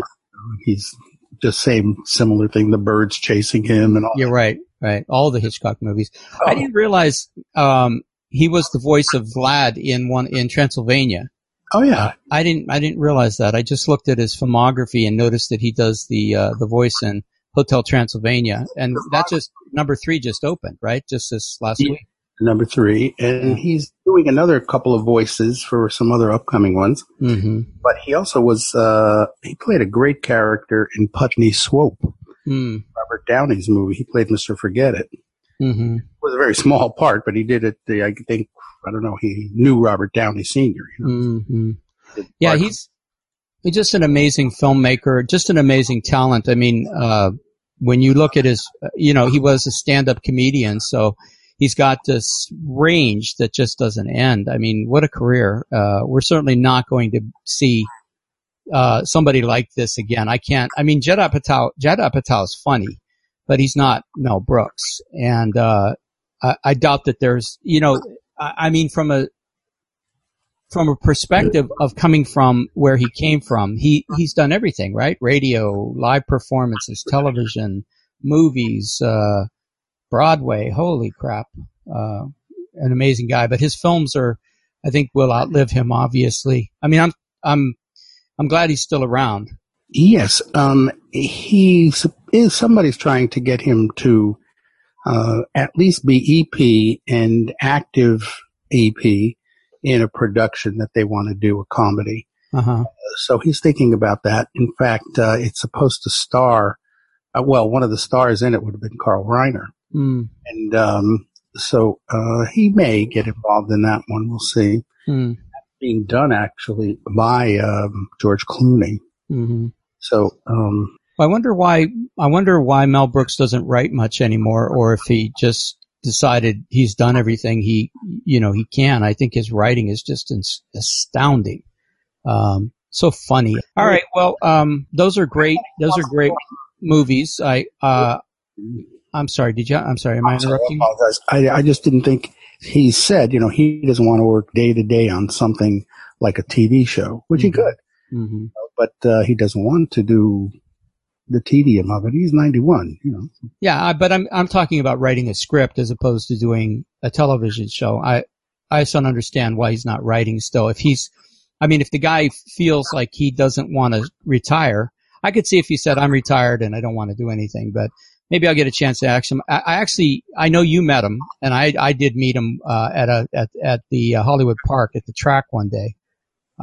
He's just same similar thing. The birds chasing him and all. You're right, right. All the Hitchcock movies. Oh. I didn't realize um, he was the voice of Vlad in one in Transylvania. Oh yeah, I didn't I didn't realize that. I just looked at his filmography and noticed that he does the uh, the voice in Hotel Transylvania, and that just number three just opened, right? Just this last Yeah. week. number three, and he's doing another couple of voices for some other upcoming ones. Mm-hmm. But he also was uh, he played a great character in Putney Swope, Mm. Robert Downey's movie. He played Mister Forget It. Mm-hmm. It was a very small part, but he did it. I think I don't know. He knew Robert Downey Senior. You know, hmm Yeah, he's just an amazing filmmaker, just an amazing talent. I mean, uh, when you look at his, you know, he was a stand-up comedian, so he's got this range that just doesn't end. I mean, what a career! Uh, we're certainly not going to see uh, somebody like this again. I can't. I mean, Judd Apatow, Judd Apatow is funny, but he's not Mel Brooks. And, uh, I, I doubt that there's, you know, I, I mean, from a, from a perspective of coming from where he came from, he, he's done everything, right? Radio, live performances, television, movies, uh, Broadway. Holy crap. Uh, an amazing guy, but his films are, I think will outlive him, obviously. I mean, I'm, I'm, I'm glad he's still around. Yes, um, he's is somebody's trying to get him to uh, at least be EP and active EP in a production that they want to do a comedy. Uh-huh. So he's thinking about that. In fact, uh, it's supposed to star. Uh, well, one of the stars in it would have been Carl Reiner, Mm. and um, so uh, he may get involved in that one. We'll see. Mm. Being done actually by um, George Clooney. hmm So um, I wonder why. I wonder why Mel Brooks doesn't write much anymore, or if he just decided he's done everything he, you know, he can. I think his writing is just astounding. Um, so funny. All right. Well, um, those are great. Those are great movies. I, uh, I'm sorry. Did you? I'm sorry. Am I I interrupting? apologize. I, I just didn't think he said, you know, he doesn't want to work day to day on something like a TV show, which he Mhm. could, hmm but uh, he doesn't want to do the tedium of it. He's 91, you know. Yeah, but I'm I'm talking about writing a script as opposed to doing a television show. I I just don't understand why he's not writing still. If he's, I mean, if the guy feels like he doesn't want to retire, I could see if he said I'm retired and I don't want to do anything, but maybe I'll get a chance to ask him. I, I actually I know you met him, and I I did meet him uh, at a at at the uh, Hollywood Park at the track one day.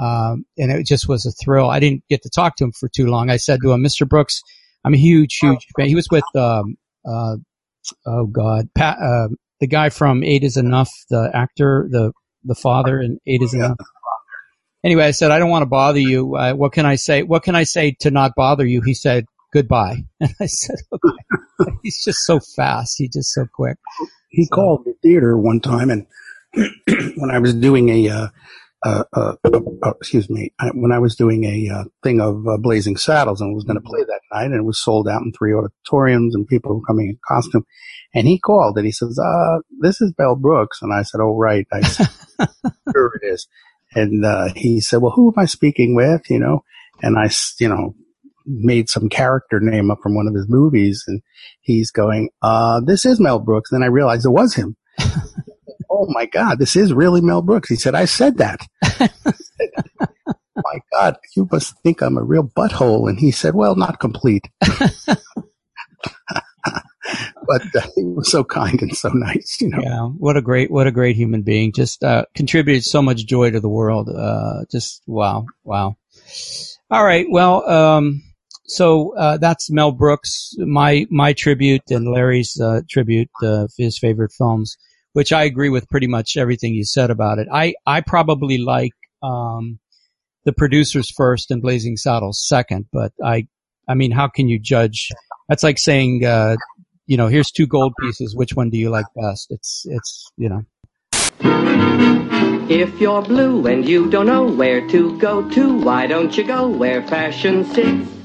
Um, and it just was a thrill. I didn't get to talk to him for too long. I said to him, Mr. Brooks, I'm a huge, huge fan. He was with, um, uh, oh God, Pat, uh, the guy from Eight is Enough, the actor, the, the father in Eight is Yeah. Enough. Anyway, I said, I don't want to bother you. Uh, what can I say? What can I say to not bother you? He said, goodbye. And I said, okay. He's just so fast. He's just so quick. He So- called the theater one time, and when I was doing a, uh, uh, uh, uh, excuse me, I, when I was doing a uh, thing of uh, Blazing Saddles and was going to play that night, and it was sold out in three auditoriums, and people were coming in costume, and he called and he says, "Uh, this is Mel Brooks," and I said, "Oh, right." I said, "Sure it is," and uh, he said, "Well, who am I speaking with?" You know, and I, s- you know, made some character name up from one of his movies, and he's going, "Uh, this is Mel Brooks." Then I realized it was him. oh my God, this is really Mel Brooks. He said, I said that. my God, you must think I'm a real butthole. And he said, well, not complete. but uh, he was so kind and so nice, you know. Yeah, what a great, what a great human being. Just uh, contributed so much joy to the world. Uh, just wow, wow. All right, well, um, so uh, that's Mel Brooks, my my tribute and Larry's uh, tribute, uh, his favorite films, which I agree with pretty much everything you said about it. I I probably like um, the producers first and Blazing Saddles second, but I I mean, how can you judge? That's like saying. Uh, you know, here's two gold pieces. Which one do you like best? It's, it's, you know. If you're blue and you don't know where to go to, why don't you go where fashion sits?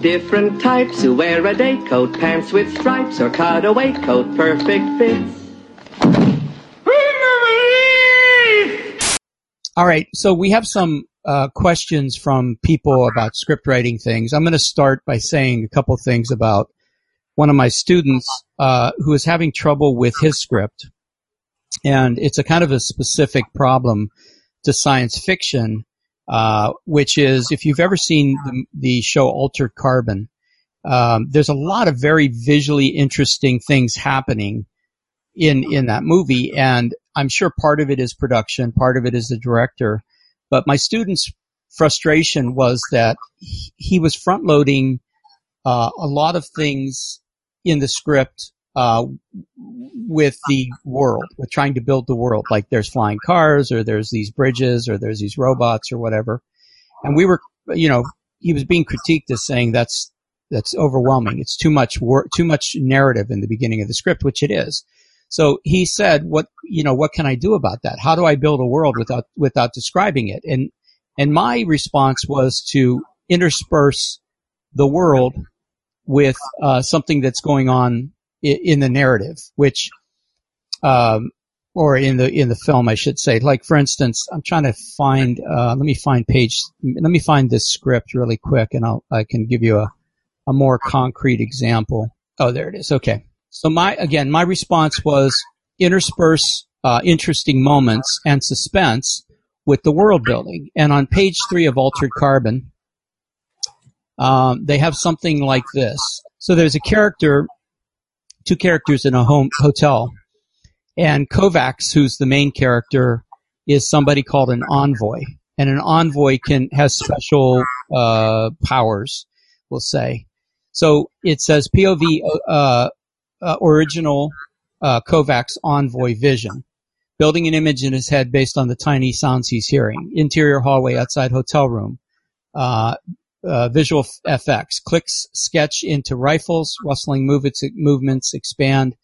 Different types who wear a day coat, pants with stripes, or cutaway coat, perfect fits. All right. So we have some uh, questions from people about script writing things. I'm going to start by saying a couple things about one of my students uh, who is having trouble with his script, and it's a kind of a specific problem to science fiction, uh, which is if you've ever seen the, the show Altered Carbon, um, there's a lot of very visually interesting things happening in in that movie, and I'm sure part of it is production, part of it is the director. But my student's frustration was that he, was front loading uh, a lot of things in the script uh, with the world, with trying to build the world. Like there's flying cars, or there's these bridges, or there's these robots, or whatever. And we were, you know, he was being critiqued as saying that's that's overwhelming. It's too much work, too much narrative in the beginning of the script, which it is. So he said, "What you know? What can I do about that? How do I build a world without without describing it?" And and my response was to intersperse the world with uh, something that's going on in, the narrative, which, um, or in the in the film, I should say. Like for instance, I'm trying to find. Uh, let me find page. Let me find this script really quick, and I'll I can give you a a more concrete example. Oh, there it is. Okay. So my again, my response was intersperse uh, interesting moments and suspense with the world building. And on page three of Altered Carbon, um, they have something like this. So there's a character, two characters in a home hotel, and Kovacs, who's the main character, is somebody called an envoy, and an envoy can has special uh, powers. We'll say. So it says POV uh, uh, original uh, Kovacs envoy vision building an image in his head based on the tiny sounds he's hearing. Interior hallway outside hotel room. Uh, visual FX. Clicks sketch into rifles, rustling movements, movements expand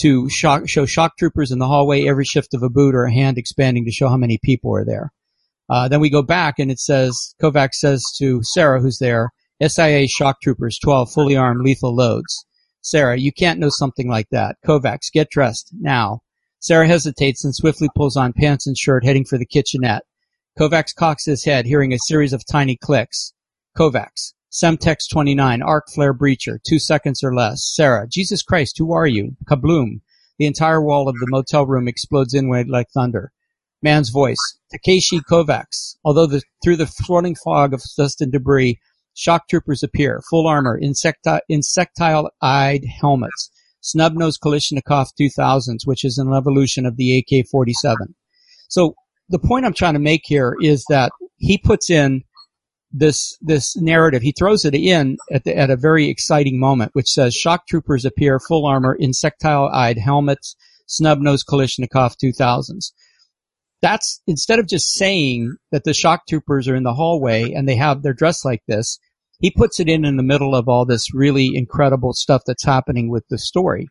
to shock, show shock troopers in the hallway, every shift of a boot or a hand expanding to show how many people are there. Uh, then we go back and it says, Kovacs says to Sarah, who's there, SIA shock troopers, 12 fully armed lethal loads. Sarah, you can't know something like that. Kovacs, get dressed now. Sarah hesitates and swiftly pulls on pants and shirt, heading for the kitchenette. Kovacs cocks his head, hearing a series of tiny clicks. Kovacs. Semtex 29, arc flare breacher, two seconds or less. Sarah, Jesus Christ, who are you? Kabloom. The entire wall of the motel room explodes inward like thunder. Man's voice. Takeshi Kovacs. Although the, through the swirling fog of dust and debris, shock troopers appear, full armor, insecti- insectile-eyed helmets. Snub-nosed Kalashnikov 2000s, which is an evolution of the AK-47. So the point I'm trying to make here is that he puts in this this narrative. He throws it in at the, at a very exciting moment, which says shock troopers appear, full armor, insectile-eyed helmets, snub-nosed Kalashnikov 2000s. That's instead of just saying that the shock troopers are in the hallway and they have they're dressed like this he puts it in in the middle of all this really incredible stuff that's happening with the story.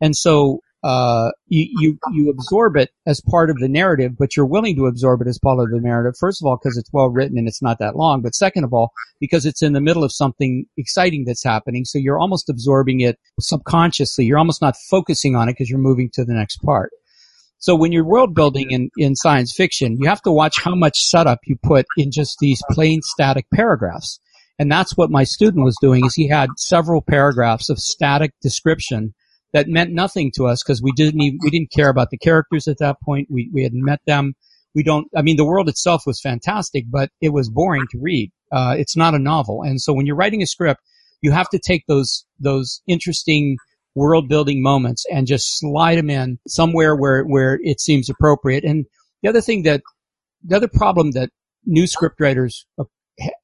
And so, uh, you, you, you absorb it as part of the narrative, but you're willing to absorb it as part of the narrative. First of all, because it's well written and it's not that long, but second of all, because it's in the middle of something exciting that's happening. So you're almost absorbing it subconsciously. You're almost not focusing on it because you're moving to the next part. So when you're world building in, in science fiction, you have to watch how much setup you put in just these plain static paragraphs. And that's what my student was doing is he had several paragraphs of static description that meant nothing to us because we didn't even, we didn't care about the characters at that point. We, we hadn't met them. We don't, I mean, the world itself was fantastic, but it was boring to read. Uh, it's not a novel. And so when you're writing a script, you have to take those, those interesting world building moments and just slide them in somewhere where, where it seems appropriate. And the other thing that, the other problem that new scriptwriters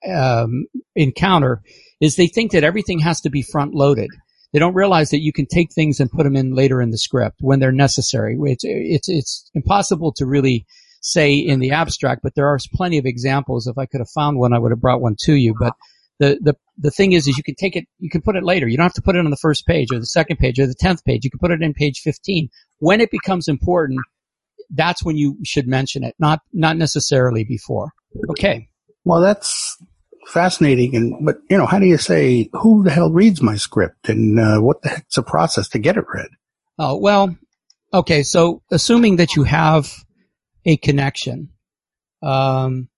um, encounter is they think that everything has to be front loaded. They don't realize that you can take things and put them in later in the script when they're necessary. It's, it's, it's impossible to really say in the abstract, but there are plenty of examples. If I could have found one, I would have brought one to you. But the, the, the thing is, is you can take it, you can put it later. You don't have to put it on the first page or the second page or the tenth page. You can put it in page 15. When it becomes important, that's when you should mention it, not, not necessarily before. Okay. Well, that's fascinating. And but you know, how do you say who the hell reads my script and uh, what the heck's the process to get it read? Oh well, okay. So assuming that you have a connection, um,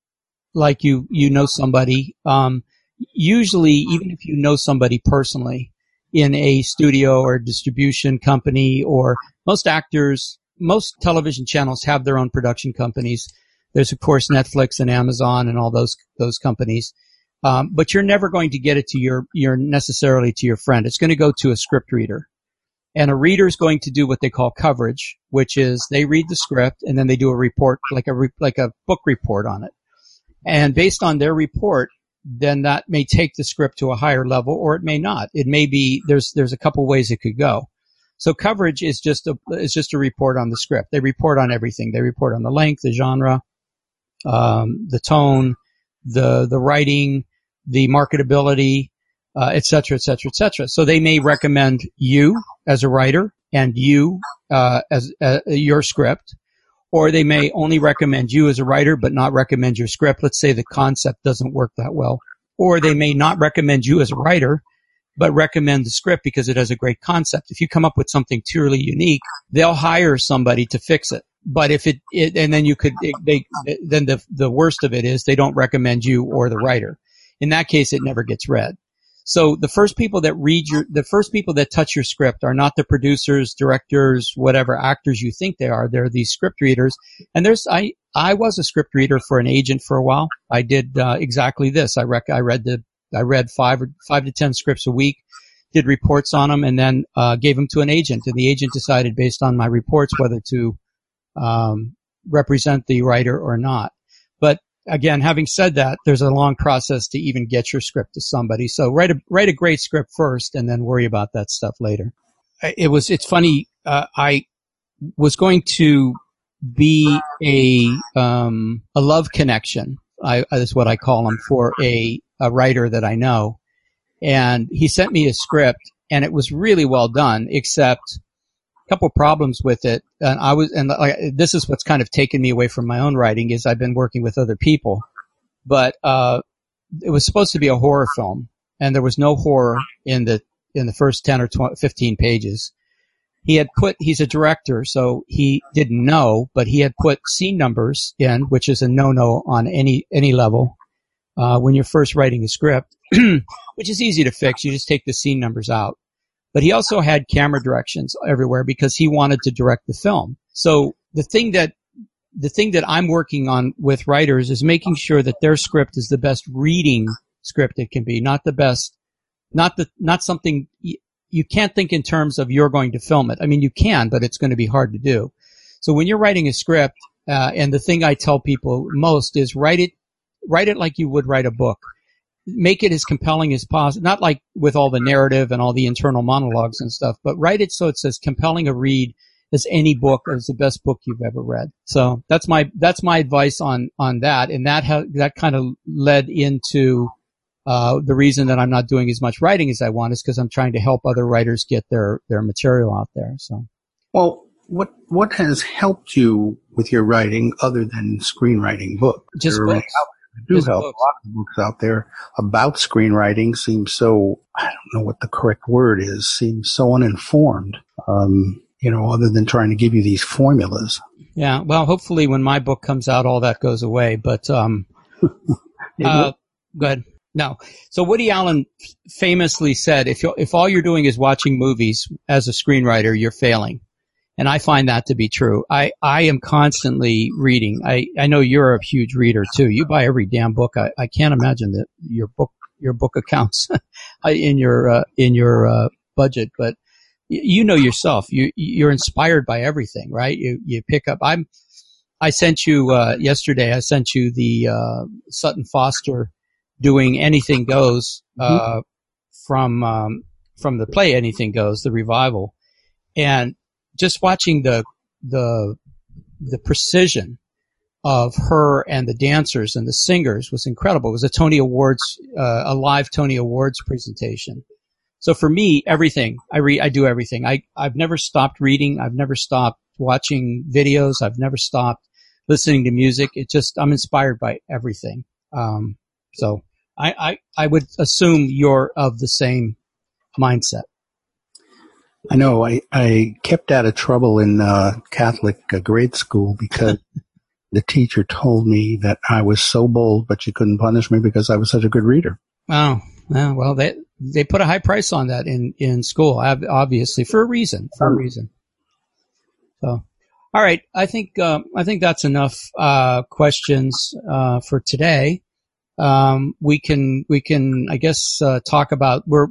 like you you know somebody, um, usually even if you know somebody personally in a studio or distribution company or most actors, most television channels have their own production companies. There's of course Netflix and Amazon and all those those companies. Um, but you're never going to get it to your, your necessarily to your friend. It's going to go to a script reader. And a reader is going to do what they call coverage, which is they read the script and then they do a report, like a, re- like a book report on it. And based on their report, then that may take the script to a higher level or it may not. It may be, there's, there's a couple ways it could go. So coverage is just a, is just a report on the script. They report on everything. They report on the length, the genre, um, the tone, the the writing, the marketability, uh, et cetera, et cetera, et cetera. So they may recommend you as a writer and you uh, as uh, your script, or they may only recommend you as a writer but not recommend your script. Let's say the concept doesn't work that well. or they may not recommend you as a writer, but recommend the script because it has a great concept. If you come up with something truly unique, they'll hire somebody to fix it. But if it, it and then you could, it, they, then the, the worst of it is they don't recommend you or the writer. In that case, it never gets read. So the first people that read your, the first people that touch your script are not the producers, directors, whatever actors you think they are. They're these script readers. And there's, I, I was a script reader for an agent for a while. I did uh, exactly this. I rec- I read the, I read five or five to ten scripts a week, did reports on them, and then uh, gave them to an agent. And the agent decided based on my reports whether to um, represent the writer or not. But again, having said that, there's a long process to even get your script to somebody. So write a write a great script first, and then worry about that stuff later. It was it's funny. Uh, I was going to be a um, a love connection. I, that's what I call them for a a writer that I know, and he sent me a script, and it was really well done, except couple problems with it. And I was, and like, this is what's kind of taken me away from my own writing is I've been working with other people, but, uh, it was supposed to be a horror film and there was no horror in the, in the first 10 or 12, 15 pages. He had put, he's a director, so he didn't know, but he had put scene numbers in, which is a no-no on any, any level. Uh, when you're first writing a script, which is easy to fix. You just take the scene numbers out but he also had camera directions everywhere because he wanted to direct the film. So the thing that the thing that I'm working on with writers is making sure that their script is the best reading script it can be, not the best, not the, not something you can't think in terms of you're going to film it. I mean, you can, but it's going to be hard to do. So when you're writing a script, uh, and the thing I tell people most is write it, write it like you would write a book make it as compelling as possible. Not like with all the narrative and all the internal monologues and stuff, but write it so it's as compelling a read as any book or as the best book you've ever read. So that's my that's my advice on on that, and that ha- that kind of led into uh, the reason that I'm not doing as much writing as I want is because I'm trying to help other writers get their their material out there. So, well, what what has helped you with your writing other than screenwriting book? Just books do help. Books. A lot of books out there about screenwriting seem so, I don't know what the correct word is, seem so uninformed, um, you know, other than trying to give you these formulas. Yeah. Well, hopefully when my book comes out, all that goes away, but, um, uh, go ahead. No. So Woody Allen famously said, if you if all you're doing is watching movies as a screenwriter, you're failing. And I find that to be true. I, I am constantly reading. I, I know you're a huge reader too. You buy every damn book. I, I can't imagine that your book, your book accounts in your, uh, in your, uh, budget, but you know yourself. You, you're inspired by everything, right? You, you pick up, I'm, I sent you, uh, yesterday, I sent you the, uh, Sutton Foster doing Anything Goes, uh, mm-hmm. from, um, from the play Anything Goes, the revival. And just watching the the the precision of her and the dancers and the singers was incredible. It was a Tony Awards, uh, a live Tony Awards presentation. So for me, everything I read, I do everything. I I've never stopped reading. I've never stopped watching videos. I've never stopped listening to music. It just I'm inspired by everything. Um, so I, I I would assume you're of the same mindset. I know. I, I kept out of trouble in uh, Catholic uh, grade school because the teacher told me that I was so bold, but she couldn't punish me because I was such a good reader. Oh, yeah, well, they they put a high price on that in in school, obviously for a reason. For a reason. So, all right, I think uh, I think that's enough uh, questions uh, for today. Um, we can we can I guess uh, talk about we're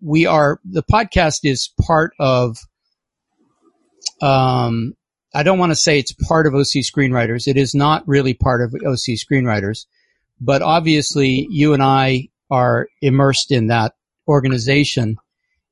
we are the podcast is part of um I don't want to say it's part of OC Screenwriters. It is not really part of OC Screenwriters, but obviously you and I are immersed in that organization.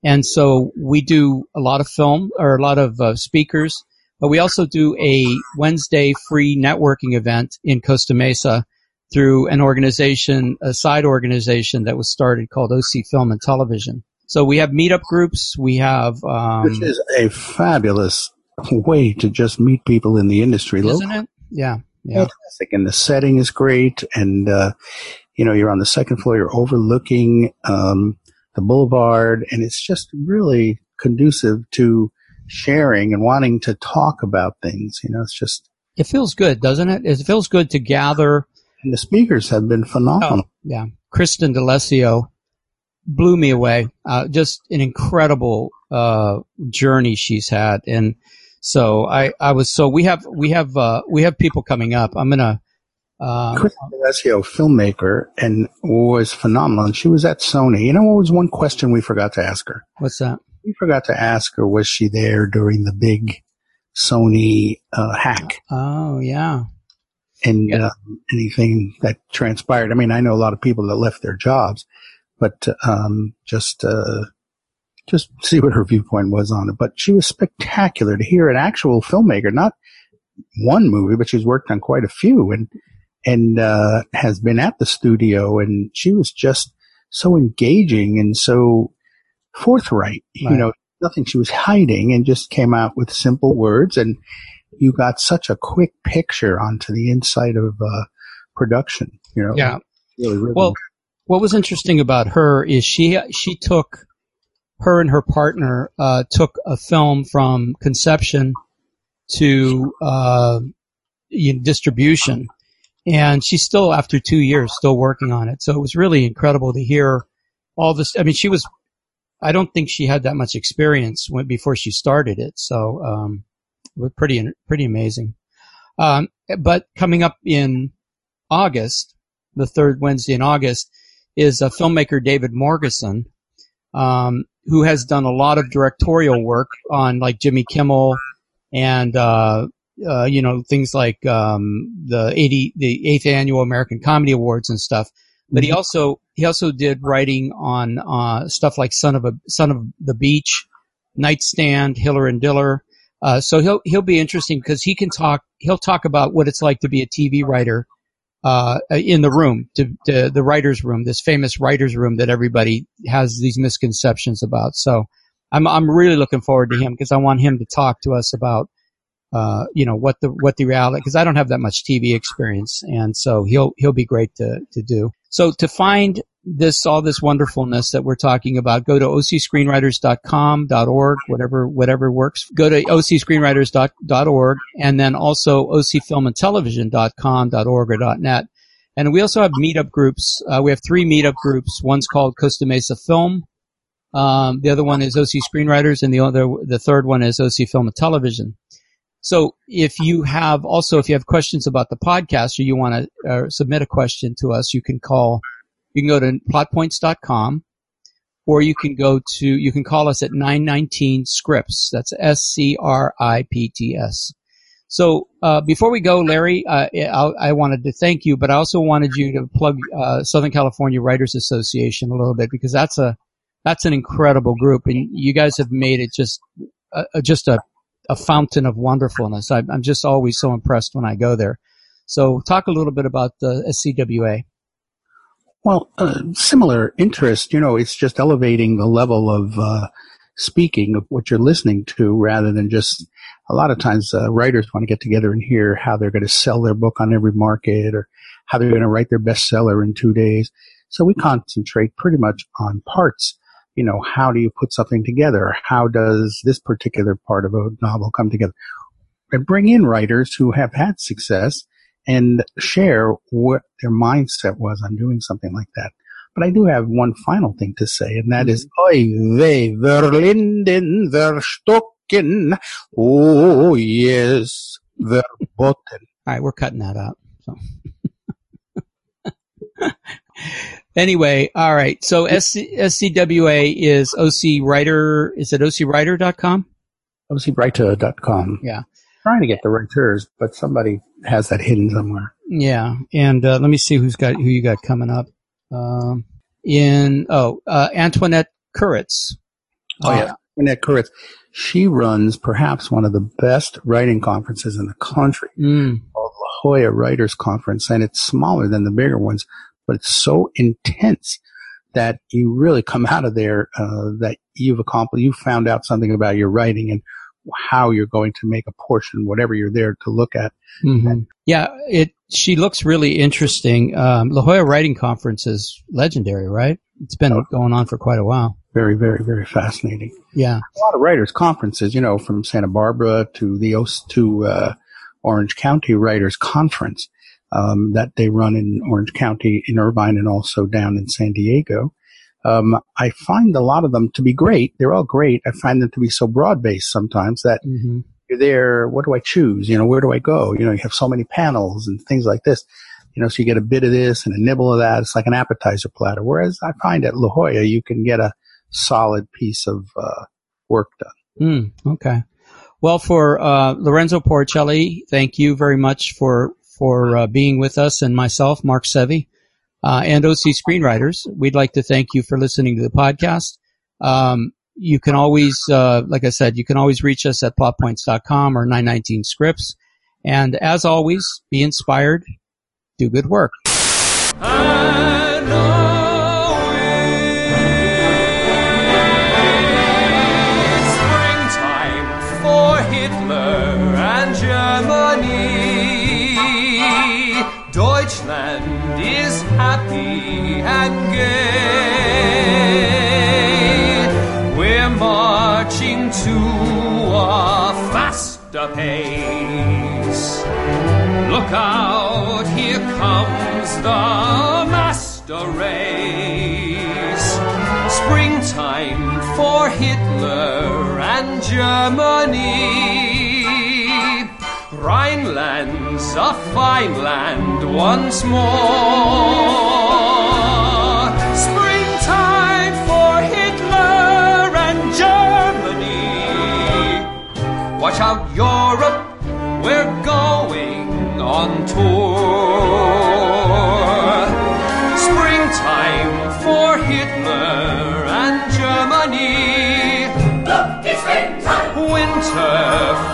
And so we do a lot of film or a lot of uh, speakers, but we also do a Wednesday free networking event in Costa Mesa through an organization, a side organization that was started called OC Film and Television. So we have meetup groups. We have, um, which is a fabulous way to just meet people in the industry, isn't it? Yeah, yeah. Fantastic, and the setting is great, and uh, you know, you're on the second floor, you're overlooking um, the boulevard, and it's just really conducive to sharing and wanting to talk about things. You know, it's just It feels good, doesn't it? It feels good to gather. And the speakers have been phenomenal. Yeah. Kristen DeLessio blew me away. Uh, just an incredible, uh, journey she's had. And so I, I was, so we have, we have, uh, we have people coming up. I'm going to, uh, Chris Alessio, filmmaker, and was phenomenal. And she was at Sony. You know what was one question we forgot to ask her? what's that? We forgot to ask her, was she there during the big Sony uh, hack Oh, yeah. And uh, anything that transpired? I mean, I know a lot of people that left their jobs, but um, just uh, just see what her viewpoint was on it. But she was spectacular to hear an actual filmmaker, not one movie, but she's worked on quite a few, and and uh, has been at the studio, and she was just so engaging and so forthright. You know, nothing she was hiding, and just came out with simple words, and you got such a quick picture onto the inside of uh, production. You know, Yeah. really, really Well, what was interesting about her is she she took her and her partner uh, took a film from conception to uh, in distribution, and she's still after two years still working on it. So it was really incredible to hear all this. I mean, she was. I don't think she had that much experience when, before she started it. So um, pretty pretty amazing. Um, but coming up in August, the third Wednesday in August, is a filmmaker David Morgeson, um, who has done a lot of directorial work on like Jimmy Kimmel and uh, uh, you know things like um, the eighty the eighth annual American Comedy Awards and stuff. But he also he also did writing on uh, stuff like Son of a Son of the Beach, Nightstand, Hiller and Diller. Uh, so he'll he'll be interesting because he can talk. He'll talk about what it's like to be a TV writer uh, in the room, to, to the writers' room, this famous writers' room that everybody has these misconceptions about. So I'm I'm really looking forward to him because I want him to talk to us about uh, you know what the what the reality because I don't have that much TV experience, and so he'll he'll be great to to do. So to find this all this wonderfulness that we're talking about, go to ocscreenwriters.com, .org, whatever whatever works. Go to ocscreenwriters.org, and then also ocfilmandtelevision.com, .org or .net. And we also have meetup groups. Uh, we have three meetup groups. One's called Costa Mesa Film. Um, the other one is OC Screenwriters, and the other the third one is OC Film and Television. So if you have also, if you have questions about the podcast or you want to uh, submit a question to us, you can call, you can go to plotpoints.com or you can go to, you can call us at 919 scripts. That's S-C-R-I-P-T-S. So, uh, before we go, Larry, uh, I, wanted to thank you, but I also wanted you to plug, uh, Southern California Writers Association a little bit because that's a, that's an incredible group and you guys have made it just, uh, just a, a fountain of wonderfulness. I, I'm just always so impressed when I go there. So talk a little bit about the SCWA. Well, uh, similar interest, you know, it's just elevating the level of uh, speaking of what you're listening to rather than just a lot of times uh, writers want to get together and hear how they're going to sell their book on every market or how they're going to write their bestseller in two days. So we concentrate pretty much on parts. You know, how do you put something together? How does this particular part of a novel come together? And bring in writers who have had success and share what their mindset was on doing something like that. But I do have one final thing to say, and that is, mm-hmm. Oi, they, verlinden, verstocken. Oh, yes, verboten. All right, we're cutting that out. So. anyway, all right. So SC, SCWA is OC Writer. Is it OCWriter.com? OCWriter.com. Yeah. Trying to get the writers, but somebody has that hidden somewhere. Yeah. And uh, let me see who's got who you got coming up. Um, in oh uh, Antoinette Kuritz. Oh yeah, Annette Kuritz. She runs perhaps one of the best writing conferences in the country Mm. called La Jolla Writers Conference, and it's smaller than the bigger ones, but it's so intense that you really come out of there uh, that you've accomplished, you found out something about your writing and how you're going to make a portion, whatever you're there to look at. Mm-hmm. Yeah, it. She looks really interesting. Um, La Jolla Writing Conference is legendary, right? It's been going on for quite a while. Very, very, very fascinating. Yeah, a lot of writers conferences. You know, from Santa Barbara to the to uh, Orange County Writers Conference um, that they run in Orange County, in Irvine, and also down in San Diego. Um, I find a lot of them to be great. They're all great. I find them to be so broad based sometimes that mm-hmm. you're there. What do I choose? You know, where do I go? You know, you have so many panels and things like this. You know, so you get a bit of this and a nibble of that. It's like an appetizer platter. Whereas I find at La Jolla, you can get a solid piece of uh, work done. Mm, okay. Well, for uh, Lorenzo Porcelli, thank you very much for for uh, being with us, and myself, Mark Sevi, uh, and OC Screenwriters. We'd like to thank you for listening to the podcast. Um, you can always, uh, like I said, you can always reach us at plotpoints.com or 919 scripts. And as always, be inspired, do good work. And gay. We're marching to a faster pace. Look out, here comes the master race. Springtime for Hitler and Germany. Rhineland's a fine land once more. Watch out, Europe, we're going on tour. Springtime for Hitler and Germany. Look, it's springtime. Winter